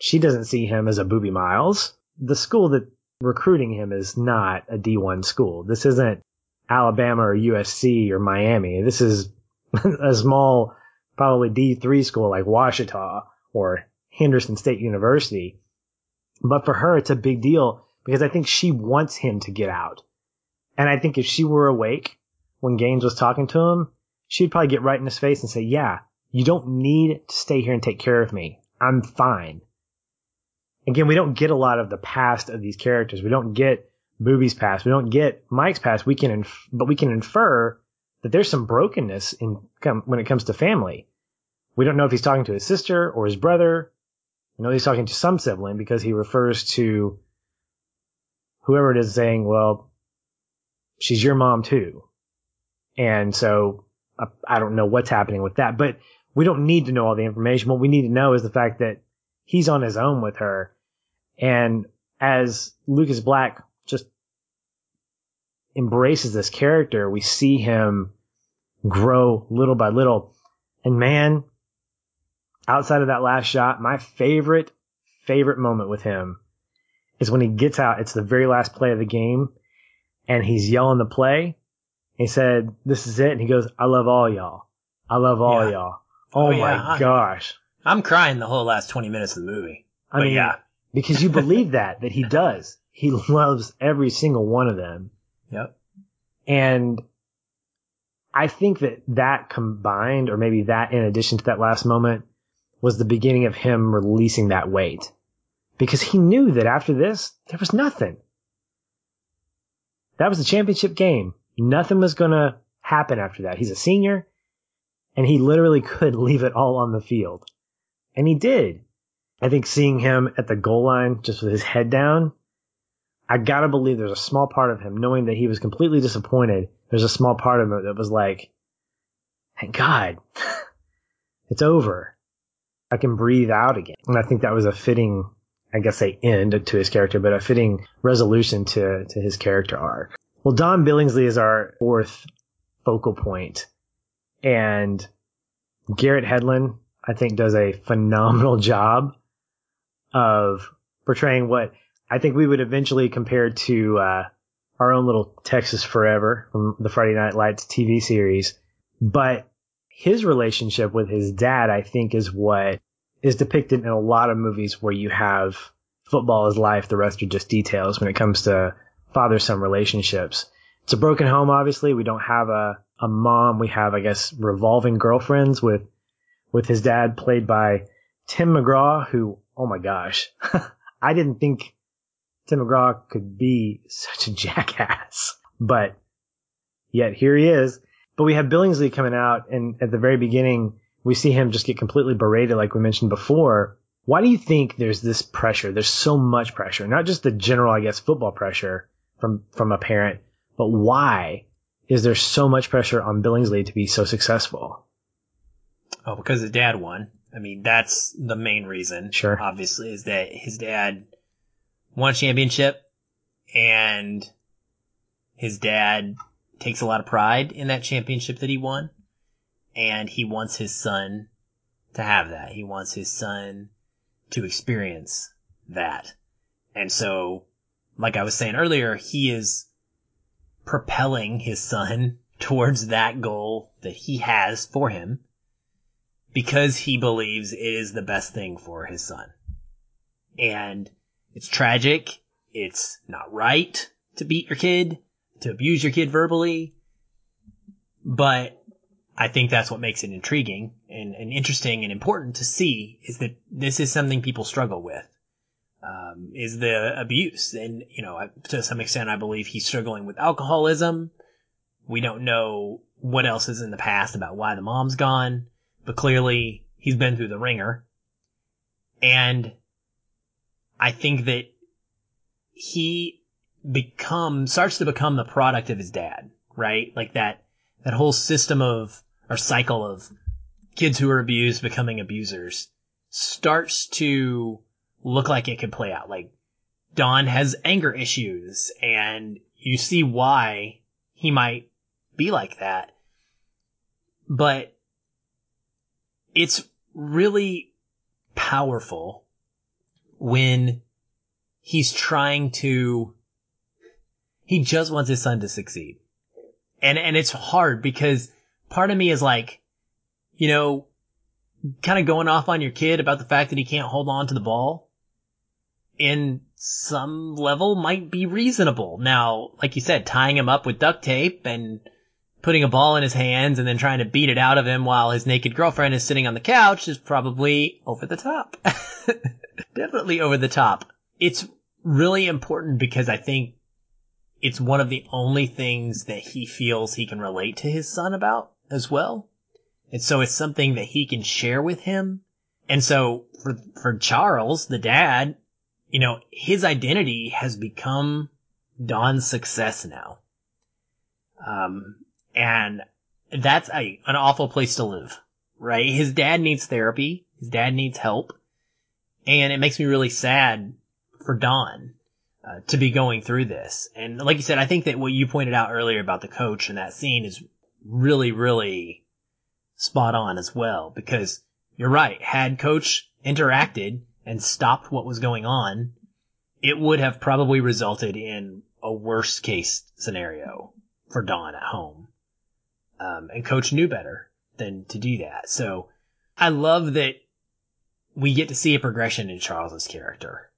she doesn't see him as a Boobie Miles. The school that recruiting him is not a D1 school. This isn't Alabama or USC or Miami. This is [laughs] a small, probably D3 school like Ouachita or Henderson State University. But for her, it's a big deal because I think she wants him to get out. And I think if she were awake when Gaines was talking to him, she'd probably get right in his face and say, yeah, you don't need to stay here and take care of me. I'm fine again, we don't get a lot of the past of these characters. We don't get Boobie's past. We don't get Mike's past. We can, inf- but we can infer that there's some brokenness in when it comes to family. We don't know if he's talking to his sister or his brother. Know he's talking to some sibling because he refers to whoever it is saying, well, she's your mom too. And so I, I don't know what's happening with that, but we don't need to know all the information. What we need to know is the fact that he's on his own with her. And as Lucas Black just embraces this character, we see him grow little by little. And man, outside of that last shot, my favorite, favorite moment with him is when he gets out. It's the very last play of the game and he's yelling the play. He said, this is it. And he goes, I love all y'all. I love all yeah. y'all. Oh, oh my gosh. I'm crying the whole last 20 minutes of the movie. I but mean, yeah. because you believe [laughs] that, that he does. He loves every single one of them. Yep. And I think that that combined, or maybe that in addition to that last moment, was the beginning of him releasing that weight. Because he knew that after this, there was nothing. That was the championship game. Nothing was going to happen after that. He's a senior and he literally could [laughs] leave it all on the field. And he did. I think seeing him at the goal line just with his head down, I gotta believe there's a small part of him knowing that he was completely disappointed. There's a small part of him that was like, thank God, [laughs] it's over. I can breathe out again. And I think that was a fitting, I guess say end to his character, but a fitting resolution to, to his character arc. Well, Don Billingsley is our fourth focal point and Garrett Hedlund, I think does a phenomenal job of portraying what I think we would eventually compare to, uh, our own little Texas Forever from the Friday Night Lights TV series. But his relationship with his dad, I think, is what is depicted in a lot of movies where you have football is life, the rest are just details when it comes to father son relationships. It's a broken home, obviously. We don't have a, a mom. We have, I guess, revolving girlfriends with, with his dad played by Tim McGraw, who, oh my gosh, [laughs] I didn't think Tim McGraw could be such a [laughs] jackass, but yet here he is. But we have Billingsley coming out and at the very beginning, we see him just get completely berated, like we mentioned before. Why do you think there's this pressure? There's so much pressure, not just the general, I guess, football pressure from, from a parent, but why is there so much pressure on Billingsley to be so successful? Oh, because his dad won. I mean, that's the main reason. Sure. Obviously, is that his dad won a championship and his dad takes a lot of pride in that championship that he won. And he wants his son to have that. He wants his son to experience that. And so, like I was saying earlier, he is propelling his son [laughs] towards that goal that he has for him because he believes it is the best thing for his son. And it's tragic. It's not right to beat your kid, to abuse your kid verbally, but I think that's what makes it intriguing and, and interesting and important to see is that this is something people struggle with. Um, is the abuse. And, you know, to some extent, I believe he's struggling with alcoholism. We don't know what else is in the past about why the mom's gone, but clearly he's been through the ringer. And I think that he become, starts to become the product of his dad, right? Like that, that whole system of, or cycle of kids who are abused becoming abusers starts to look like it could play out. Like Don has anger issues and you see why he might be like that. But it's really powerful when he's trying to, he just wants his son to succeed. And, and it's hard because part of me is like, you know, kind of going off on your kid about the fact that he can't hold on to the ball in some level might be reasonable. Now, like you said, tying him up with duct tape and putting a ball in his hands and then trying to beat it out of him while his naked girlfriend is sitting on the couch is probably over the top. [laughs] Definitely over the top. It's really important because I think it's one of the only things that he feels he can relate to his son about as well. And so it's something that he can share with him. And so for, for Charles, the dad, you know, his identity has become Don's success now. Um, and that's a, an awful place to live, right? His dad needs therapy. His dad needs help. And it makes me really sad for Don uh, to be going through this. And like you said, I think that what you pointed out earlier about the coach and that scene is really, really spot on as well. Because you're right. Had coach interacted and stopped what was going on, it would have probably resulted in a worst case scenario for Don at home. Um, and coach knew better than to do that. So I love that we get to see a progression in Charles's character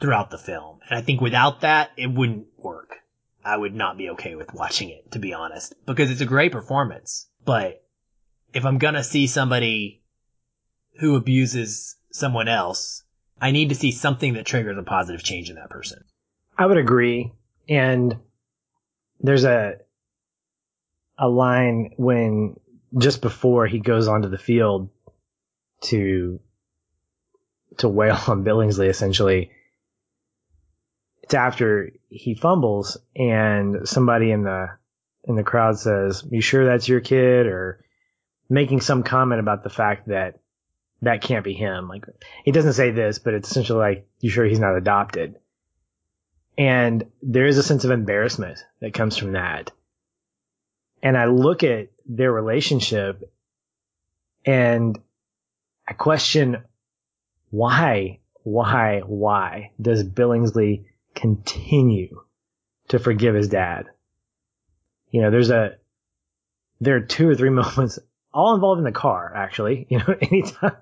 throughout the film. And I think without that, it wouldn't work. I would not be okay with watching it, to be honest, because it's a great performance. But if I'm gonna see somebody who abuses someone else, I need to see something that triggers a positive change in that person. I would agree. And there's a a line when just before he goes onto the field to to wail on Billingsley essentially. It's after he fumbles and somebody in the in the crowd says, "You sure that's your kid?" or making some comment about the fact that that can't be him. Like he doesn't say this, but it's essentially like, "You sure he's not adopted?" And there is a sense of embarrassment that comes from that. And I look at their relationship and I question why, why, why does Billingsley continue to forgive his dad? You know, there's a, there are two or three [laughs] moments all involved in the car, actually. [laughs] You know, anytime,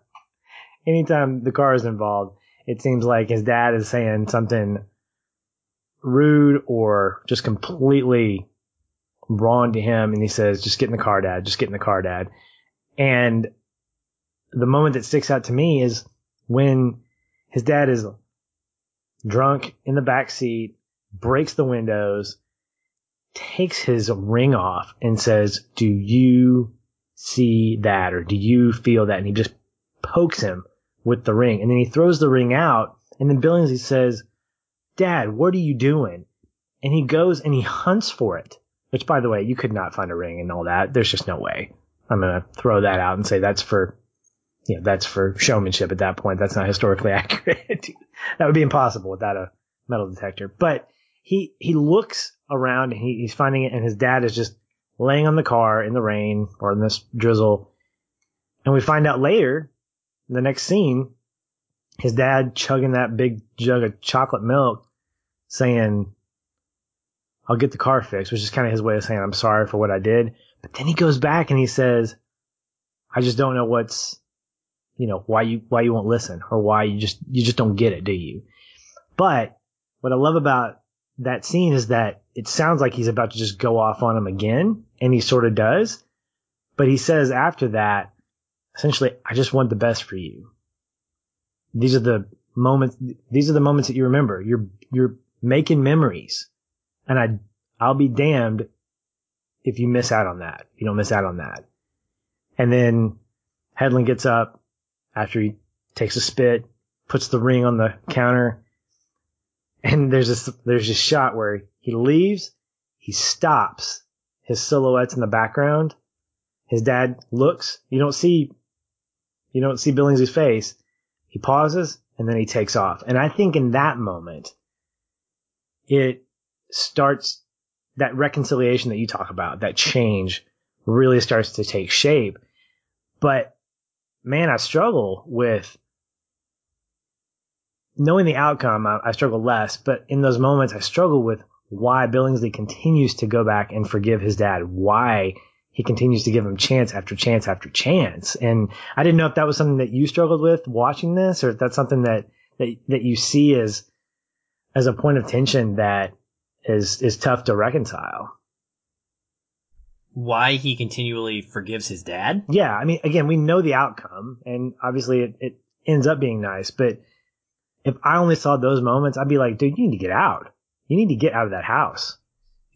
anytime the car is involved, it seems like his dad is saying something rude or just completely wrong to him. And he says, just get in the car, dad, just get in the car, dad. And the moment that sticks out to me is when his dad is drunk in the back seat, breaks the windows, takes his ring off and says, do you see that or do you feel that? And he just pokes him with the ring and then he throws the ring out and then Billingsley says, dad, what are you doing? And he goes and he hunts for it, which by the way, you could not find a ring and all that. There's just no way. I'm going to throw that out and say that's for you know, that's for showmanship at that point. That's not historically [laughs] accurate. that would be impossible without a metal detector. But he, he looks around and he, he's finding it and his dad is just laying on the car in the rain or in this drizzle. And we find out later, the next scene, his dad chugging that big jug of chocolate milk saying, I'll get the car fixed, which is kind of his way of saying, I'm sorry for what I did. But then he goes back and he says, I just don't know what's you know, why you, why you won't listen or why you just, you just don't get it, do you? But what I love about that scene is that it sounds like he's about to just go off on him again, and he sort of does. But he says after that, essentially, I just want the best for you. These are the moments, these are the moments that you remember. You're, you're making memories. And I, I'll be damned if you miss out on that. You don't miss out on that. And then Hedlund gets up, after he takes a spit, puts the ring on the counter, and there's this there's this shot where he leaves, he stops, his silhouette's in the background. His dad looks, you don't see you don't see Billingsley's face. He pauses and then he takes off. And I think in that moment, it starts that reconciliation that you talk about, that change really starts to take shape. But man, I struggle with knowing the outcome. I, I struggle less, but in those moments, I struggle with why Billingsley continues to go back and forgive his dad. Why he continues to give him chance after chance after chance. And I didn't know if that was something that you struggled with watching this, or if that's something that that that you see as as a point of tension that is is tough to reconcile why he continually forgives his dad? Yeah, I mean, again, we know the outcome, and obviously it, it ends up being nice. But if I only saw those moments, I'd be like, dude, you need to get out. You need to get out of that house.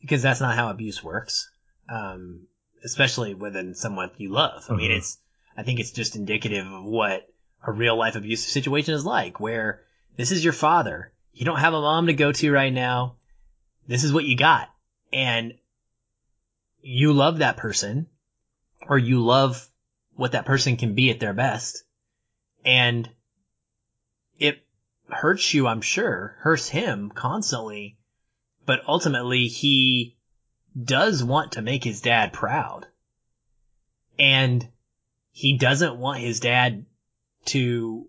Because that's not how abuse works, um, especially within someone you love. I mm-hmm. mean, it's. I think it's just indicative of what a real life abusive situation is like, where this is your father. You don't have a mom to go to right now. This is what you got. And you love that person or you love what that person can be at their best. And it hurts you, I'm sure, hurts him constantly, but ultimately he does want to make his dad proud. And he doesn't want his dad to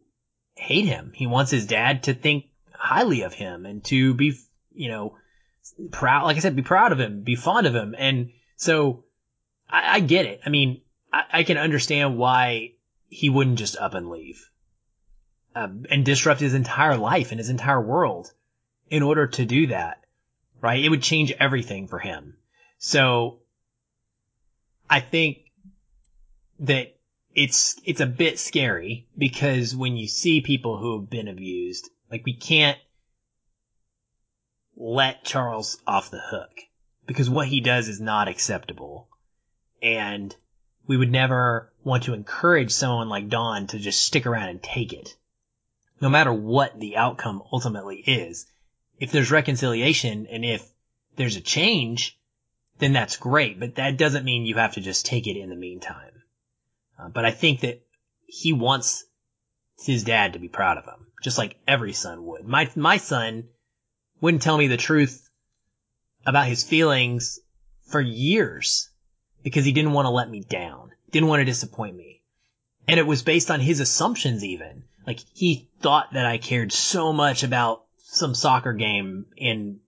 hate him. He wants his dad to think highly of him and to be, you know, proud, like I said, be proud of him, be fond of him. And so I, I get it. I mean, I, I, can understand why he wouldn't just up and leave uh, and disrupt his entire life and his entire world in order to do that, right? It would change everything for him. So I think that it's, it's a bit scary because when you see people who have been abused, like we can't let Charles off the hook because what he does is not acceptable. And we would never want to encourage someone like Don to just stick around and take it. No matter what the outcome ultimately is, if there's reconciliation and if there's a change, then that's great, but that doesn't mean you have to just take it in the meantime. Uh, but I think that he wants his dad to be proud of him, just like every son would. My, my son wouldn't tell me the truth about his feelings for years because he didn't want to let me down, didn't want to disappoint me. And it was based on his assumptions even. Like he thought that I cared so much about some soccer game in,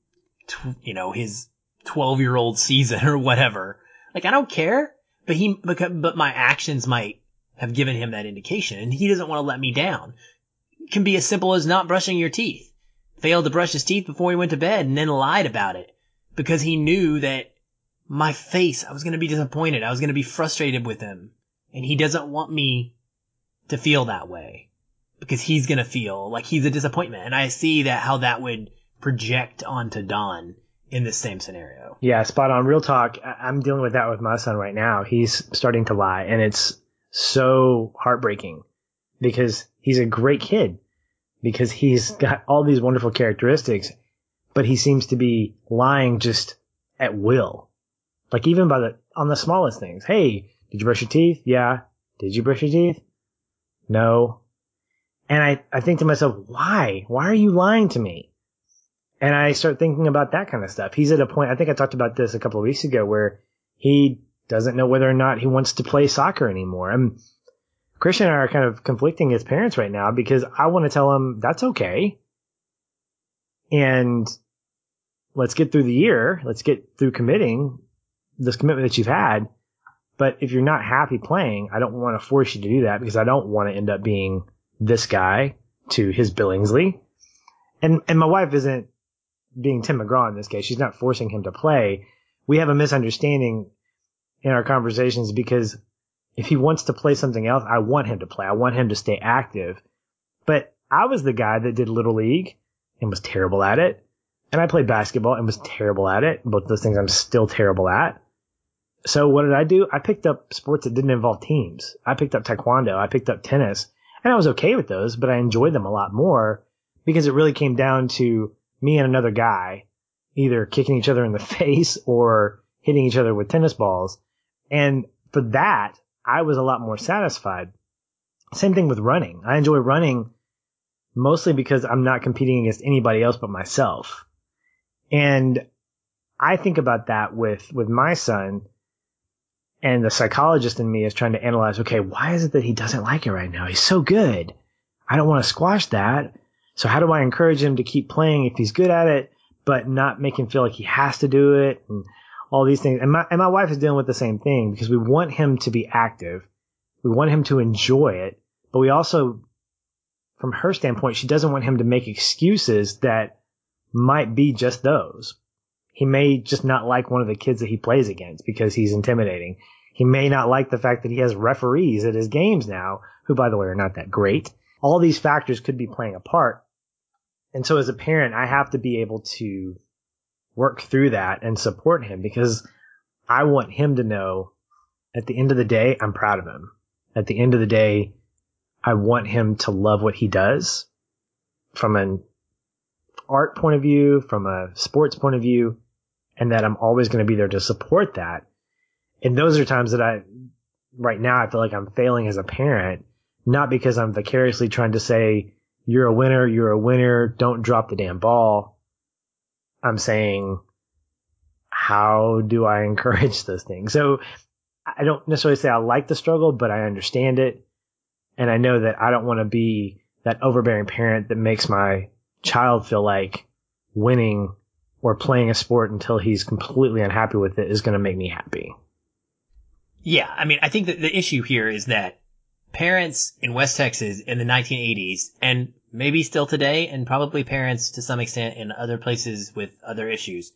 you know, his 12 year old season [laughs] or whatever. Like I don't care, but he, but my actions might have given him that indication and he doesn't want to let me down. It can be as simple as not brushing your teeth. Failed to brush his teeth before he went to bed and then lied about it because he knew that my face, I was going to be disappointed. I was going to be frustrated with him and he doesn't want me to feel that way because he's going to feel like he's a disappointment. And I see that how that would project onto Don in this same scenario. Yeah, spot on. Real talk. I'm dealing with that with my son right now. He's starting to lie and it's so heartbreaking because he's a great kid because he's got all these wonderful characteristics, but he seems to be lying just at will. Like even by the, on the smallest things. Hey, did you brush your teeth? Yeah. Did you brush your teeth? No. And I, I think to myself, why? Why are you lying to me? And I start thinking about that kind of stuff. He's at a point, I think I talked about this a couple of weeks ago where he doesn't know whether or not he wants to play soccer anymore. And Christian and I are kind of conflicting as parents right now because I want to tell him that's okay. And let's get through the year. Let's get through committing this commitment that you've had. But if you're not happy playing, I don't want to force you to do that because I don't want to end up being this guy to his Billingsley. And, and my wife isn't being Tim McGraw in this case. She's not forcing him to play. We have a misunderstanding in our conversations because if he wants to play something else, I want him to play. I want him to stay active. But I was the guy that did little league and was terrible at it. And I played basketball and was terrible at it. Both those things I'm still terrible at. So what did I do? I picked up sports that didn't involve teams. I picked up taekwondo. I picked up tennis and I was okay with those, but I enjoyed them a lot more because it really came down to me and another guy either kicking each other in the [laughs] face or hitting each other with tennis balls. And for that, I was a lot more satisfied. Same thing with running. I enjoy running mostly because I'm not competing against anybody else but myself. And I think about that with, with my son and the psychologist in me is trying to analyze, okay, why is it that he doesn't like it right now? He's so good. I don't want to squash that. So how do I encourage him to keep playing if he's good at it, but not make him feel like he has to do it and all these things. And my, and my wife is dealing with the same thing because we want him to be active. We want him to enjoy it, but we also, from her standpoint, she doesn't want him to make excuses that might be just those. He may just not like one of the kids that he plays against because he's intimidating. He may not like the fact that he has referees at his games now, who by the way are not that great. All these factors could be playing a part. And so as a parent, I have to be able to work through that and support him because I want him to know at the end of the day, I'm proud of him. At the end of the day, I want him to love what he does from an art point of view, from a sports point of view, and that I'm always going to be there to support that. And those are times that I, right now, I feel like I'm failing as a parent, not because I'm vicariously trying to say, you're a winner, you're a winner, don't drop the damn ball. I'm saying, how do I [laughs] encourage this thing? So I don't necessarily say I like the struggle, but I understand it. And I know that I don't want to be that overbearing parent that makes my child feel like winning or playing a sport until he's completely unhappy with it is going to make me happy. Yeah. I mean, I think that the issue here is that parents in West Texas in the 1980s and maybe still today and probably parents to some extent in other places with other issues.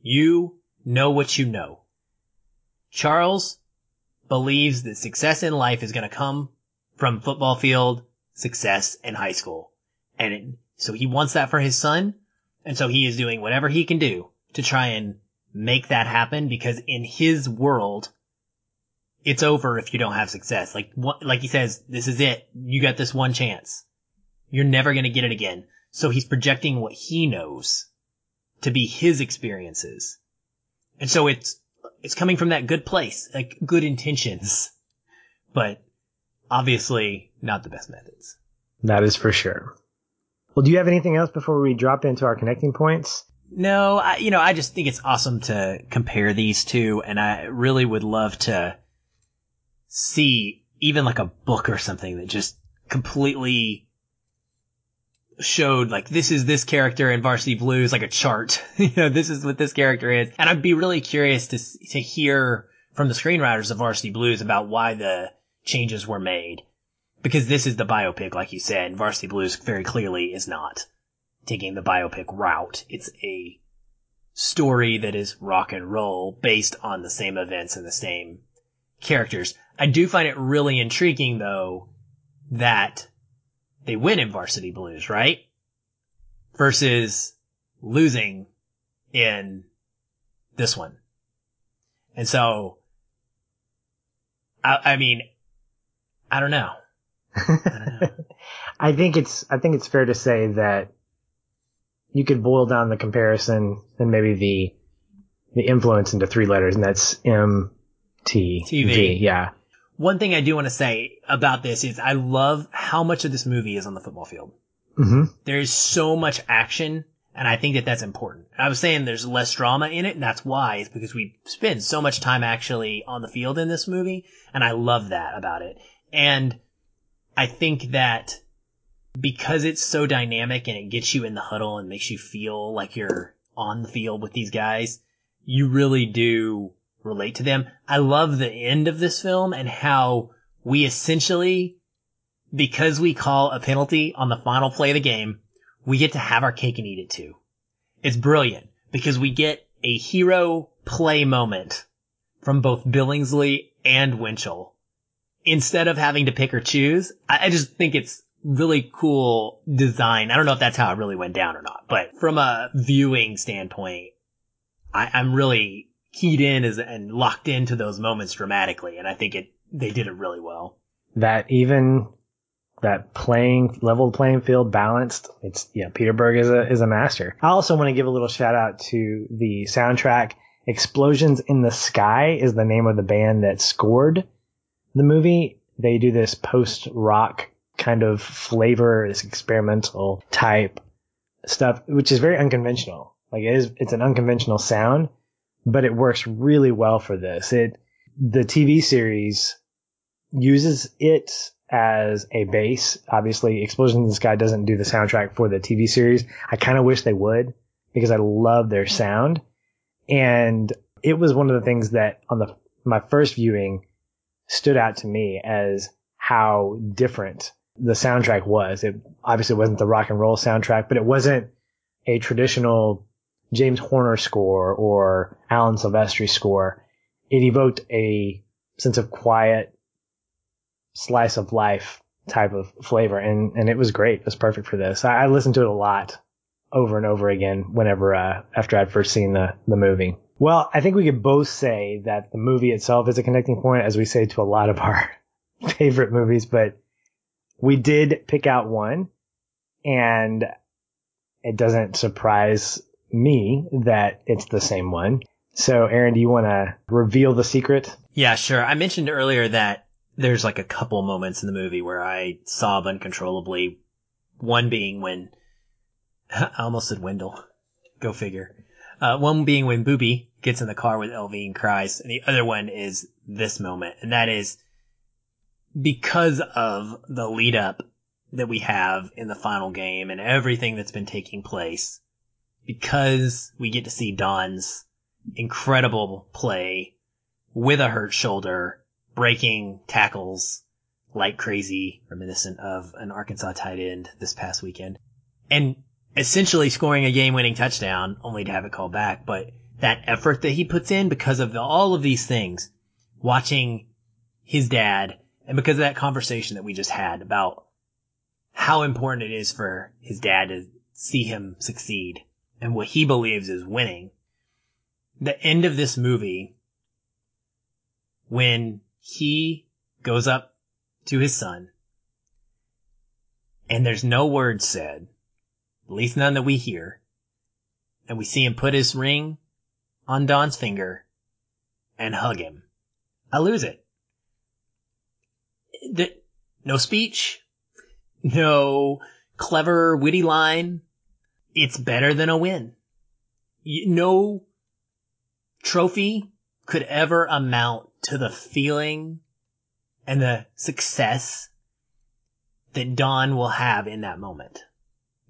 You know what you know. Charles believes that success in life is going to come from football field success in high school. And it, so he wants that for his son. And so he is doing whatever he can do to try and make that happen because in his world, it's over if you don't have success. Like, like he says, this is it. You got this one chance. You're never going to get it again. So he's projecting what he knows to be his experiences. And so it's, it's coming from that good place, like good intentions, [laughs] but obviously not the best methods. That is for sure. Well, do you have anything else before we drop into our connecting points? No, I, you know, I just think it's awesome to compare these two, and I really would love to see even like a book or something that just completely showed like this is this character in Varsity Blues, like a chart. [laughs] you know, this is what this character is, and I'd be really curious to to hear from the screenwriters of Varsity Blues about why the changes were made because this is the biopic, like you said. Varsity Blues very clearly is not taking the biopic route. It's a story that is rock and roll based on the same events and the same characters. I do find it really intriguing though that they win in Varsity Blues, right? Versus losing in this one. And so, I, I mean, I don't know. [laughs] I think it's I think it's fair to say that you could boil down the comparison and maybe the the influence into three letters, and that's M T V. Yeah. One thing I do want to say about this is I love how much of this movie is on the football field. Mm-hmm. There's so much action, and I think that that's important. I was saying there's less drama in it, and that's why is because we spend so much time actually on the field in this movie, and I love that about it. And I think that because it's so dynamic and it gets you in the huddle and makes you feel like you're on the field with these guys, you really do relate to them. I love the end of this film and how we essentially, because we call a penalty on the final play of the game, we get to have our cake and eat it too. It's brilliant because we get a hero play moment from both Billingsley and Winchell instead of having to pick or choose. I, I just think it's really cool design. I don't know if that's how it really went down or not, but from a viewing standpoint, I, I'm really keyed in as, and locked into those moments dramatically. And I think it, they did it really well. That even that playing level playing field balanced. It's yeah, Peter Berg is a is a master. I also want to give a little shout out to the soundtrack. Explosions in the Sky is the name of the band that scored the movie, they do this post rock kind of flavor, this experimental type stuff, which is very unconventional. Like it is, it's an unconventional sound, but it works really well for this. It, the TV series uses it as a base. Obviously, Explosion in the Sky doesn't do the soundtrack for the TV series. I kind of wish they would because I love their sound. And it was one of the things that on the, my first viewing, stood out to me as how different the soundtrack was. It obviously wasn't the rock and roll soundtrack, but it wasn't a traditional James Horner score or Alan Silvestri score. It evoked a sense of quiet slice of life type of flavor and, and it was great. It was perfect for this. I, I listened to it a lot over and over again whenever, uh, after I'd first seen the, the movie. Well, I think we could both say that the movie itself is a connecting point, as we say to a lot of our [laughs] favorite movies, but we did pick out one, and it doesn't surprise me that it's the same one. So, Aaron, do you want to reveal the secret? Yeah, sure. I mentioned earlier that there's like a couple moments in the movie where I sob uncontrollably. One being when [laughs] I almost said Wendell. Go figure. Uh, one being when Boobie gets in the car with LV and cries, and the other one is this moment, and that is because of the lead up that we have in the final game and everything that's been taking place, because we get to see Don's incredible play with a hurt shoulder, breaking tackles like crazy, reminiscent of an Arkansas tight end this past weekend. And essentially scoring a game winning touchdown only to have it called back. But that effort that he puts in because of all of these things, watching his dad and because of that conversation that we just had about how important it is for his dad to see him succeed and what he believes is winning. the end of this movie, when he goes up to his son and there's no words said, at least none that we hear, and we see him put his ring on Don's finger and hug him. I lose it. The, no speech, no clever, witty line. It's better than a win. No trophy could ever amount to the feeling and the success that Don will have in that moment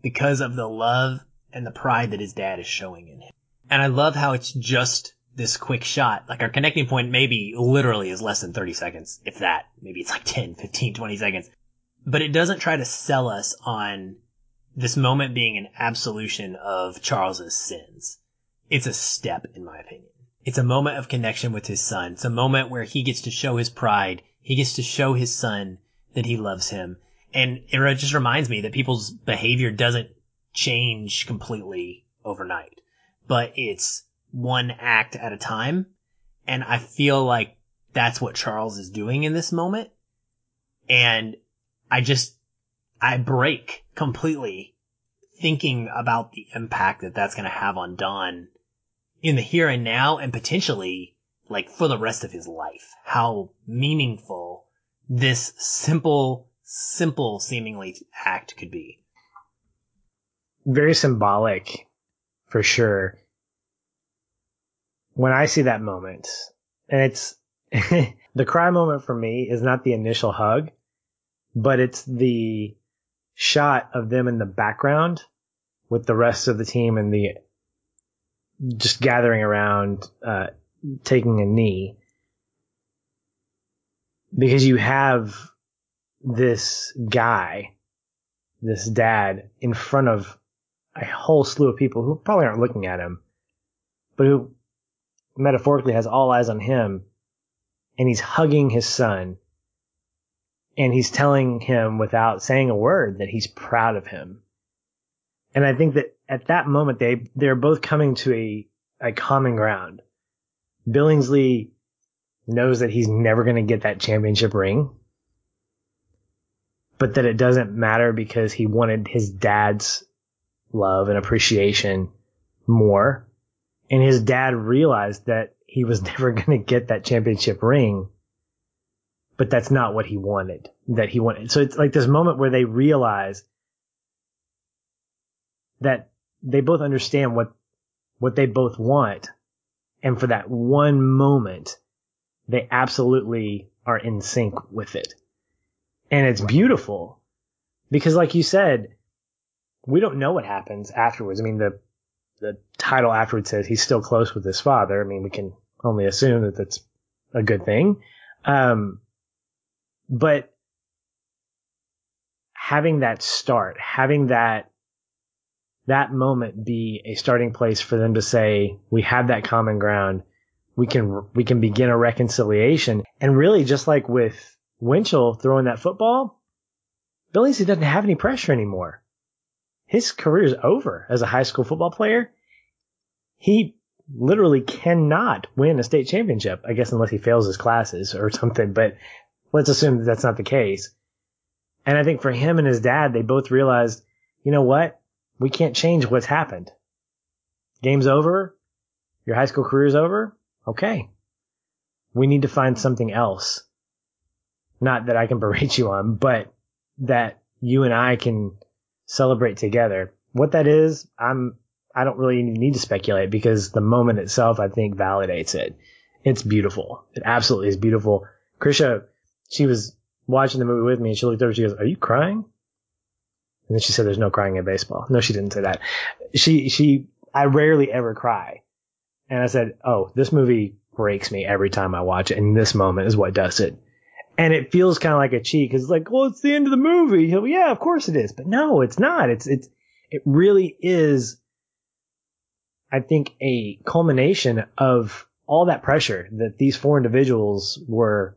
because of the love and the pride that his dad is showing in him. And I love how it's just this quick shot. Like our connecting point maybe literally is less than 30 seconds, if that. Maybe it's like 10, 15, 20 seconds. But it doesn't try to sell us on this moment being an absolution of Charles's sins. It's a step, in my opinion. It's a moment of connection with his son. It's a moment where he gets to show his pride. He gets to show his son that he loves him. And it just reminds me that people's behavior doesn't change completely overnight, but it's one act at a time. And I feel like that's what Charles is doing in this moment. And I just, I break completely thinking about the impact that that's going to have on Don in the here and now and potentially like for the rest of his life. How meaningful this simple, simple seemingly act could be. Very symbolic for sure when I see that moment, and it's [laughs] the cry moment for me is not the initial hug, but it's the shot of them in the background with the rest of the team and the just gathering around, uh, taking a knee. Because you have this guy, this dad in front of a whole slew of people who probably aren't looking at him, but who metaphorically has all eyes on him and he's hugging his son and he's telling him without saying a word that he's proud of him. And I think that at that moment they they're both coming to a a common ground. Billingsley knows that he's never going to get that championship ring, but that it doesn't matter because he wanted his dad's love and appreciation more and his dad realized that he was [laughs] never going to get that championship ring, but that's not what he wanted. That he wanted. So it's like this moment where they realize that they both understand what what they both want, and for that one moment, they absolutely are in sync with it, and it's beautiful because, like you said, we don't know what happens afterwards. I mean, the the title afterwards says he's still close with his father. I mean, we can only assume that that's a good thing. Um, but having that start, having that, that moment be a starting place for them to say, we have that common ground. We can, we can begin a reconciliation. And really, just like with Winchell throwing that football, Billingsley doesn't have any pressure anymore his career is over as a high school football player. He literally cannot win a state championship, I guess, unless he fails his classes or [laughs] something. But let's assume that that's not the case. And I think for him and his dad, they both realized, you know what? We can't change what's happened. Game's over. Your high school career's over. Okay. We need to find something else. Not that I can [laughs] berate you on, but that you and I can celebrate together. What that is, I'm I don't really need to speculate because the moment itself I think validates it. It's beautiful. It absolutely is beautiful. Krisha, she was watching the movie with me and she looked over, she goes, Are you crying? And then she said there's no crying in baseball. No, she didn't say that. She she I rarely ever cry. And I said, Oh, this movie breaks me every time I watch it, and this moment is what does it and it feels kind of like a cheat because it's like, well, it's the end of the movie. Yeah, of course it is, but no, it's not. It's it's it really is. I think a culmination of all that pressure that these four individuals were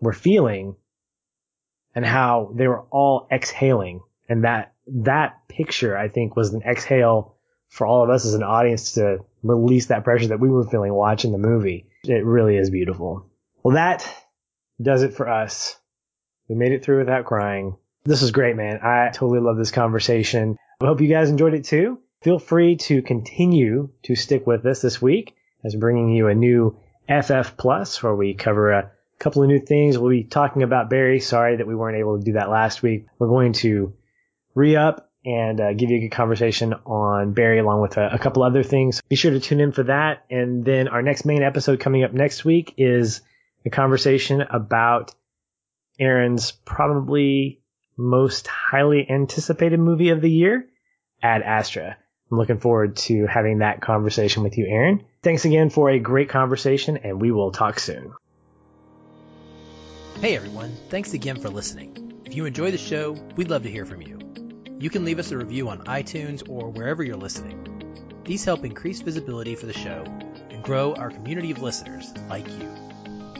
were feeling, and how they were all exhaling, and that that picture I think was an exhale for all of us as an audience to release that pressure that we were feeling watching the movie. It really is beautiful. Well, that does it for us. We made it through without crying. This is great, man. I totally love this conversation. I hope you guys enjoyed it too. Feel free to continue to stick with us this week as bringing you a new FF Plus where we cover a couple of new things. We'll be talking about Barry. Sorry that we weren't able to do that last week. We're going to re up and uh, give you a good conversation on Barry along with a, a, couple other things. Be sure to tune in for that. And then our next main episode coming up next week is a conversation about Aaron's probably most highly anticipated movie of the year, Ad Astra. I'm looking forward to having that conversation with you, Aaron. Thanks again for a great conversation, and we will talk soon. Hey everyone, thanks again for listening. If you enjoy the show, we'd love to hear from you. You can leave us a review on iTunes or wherever you're listening. These help increase visibility for the show and grow our community of listeners like you.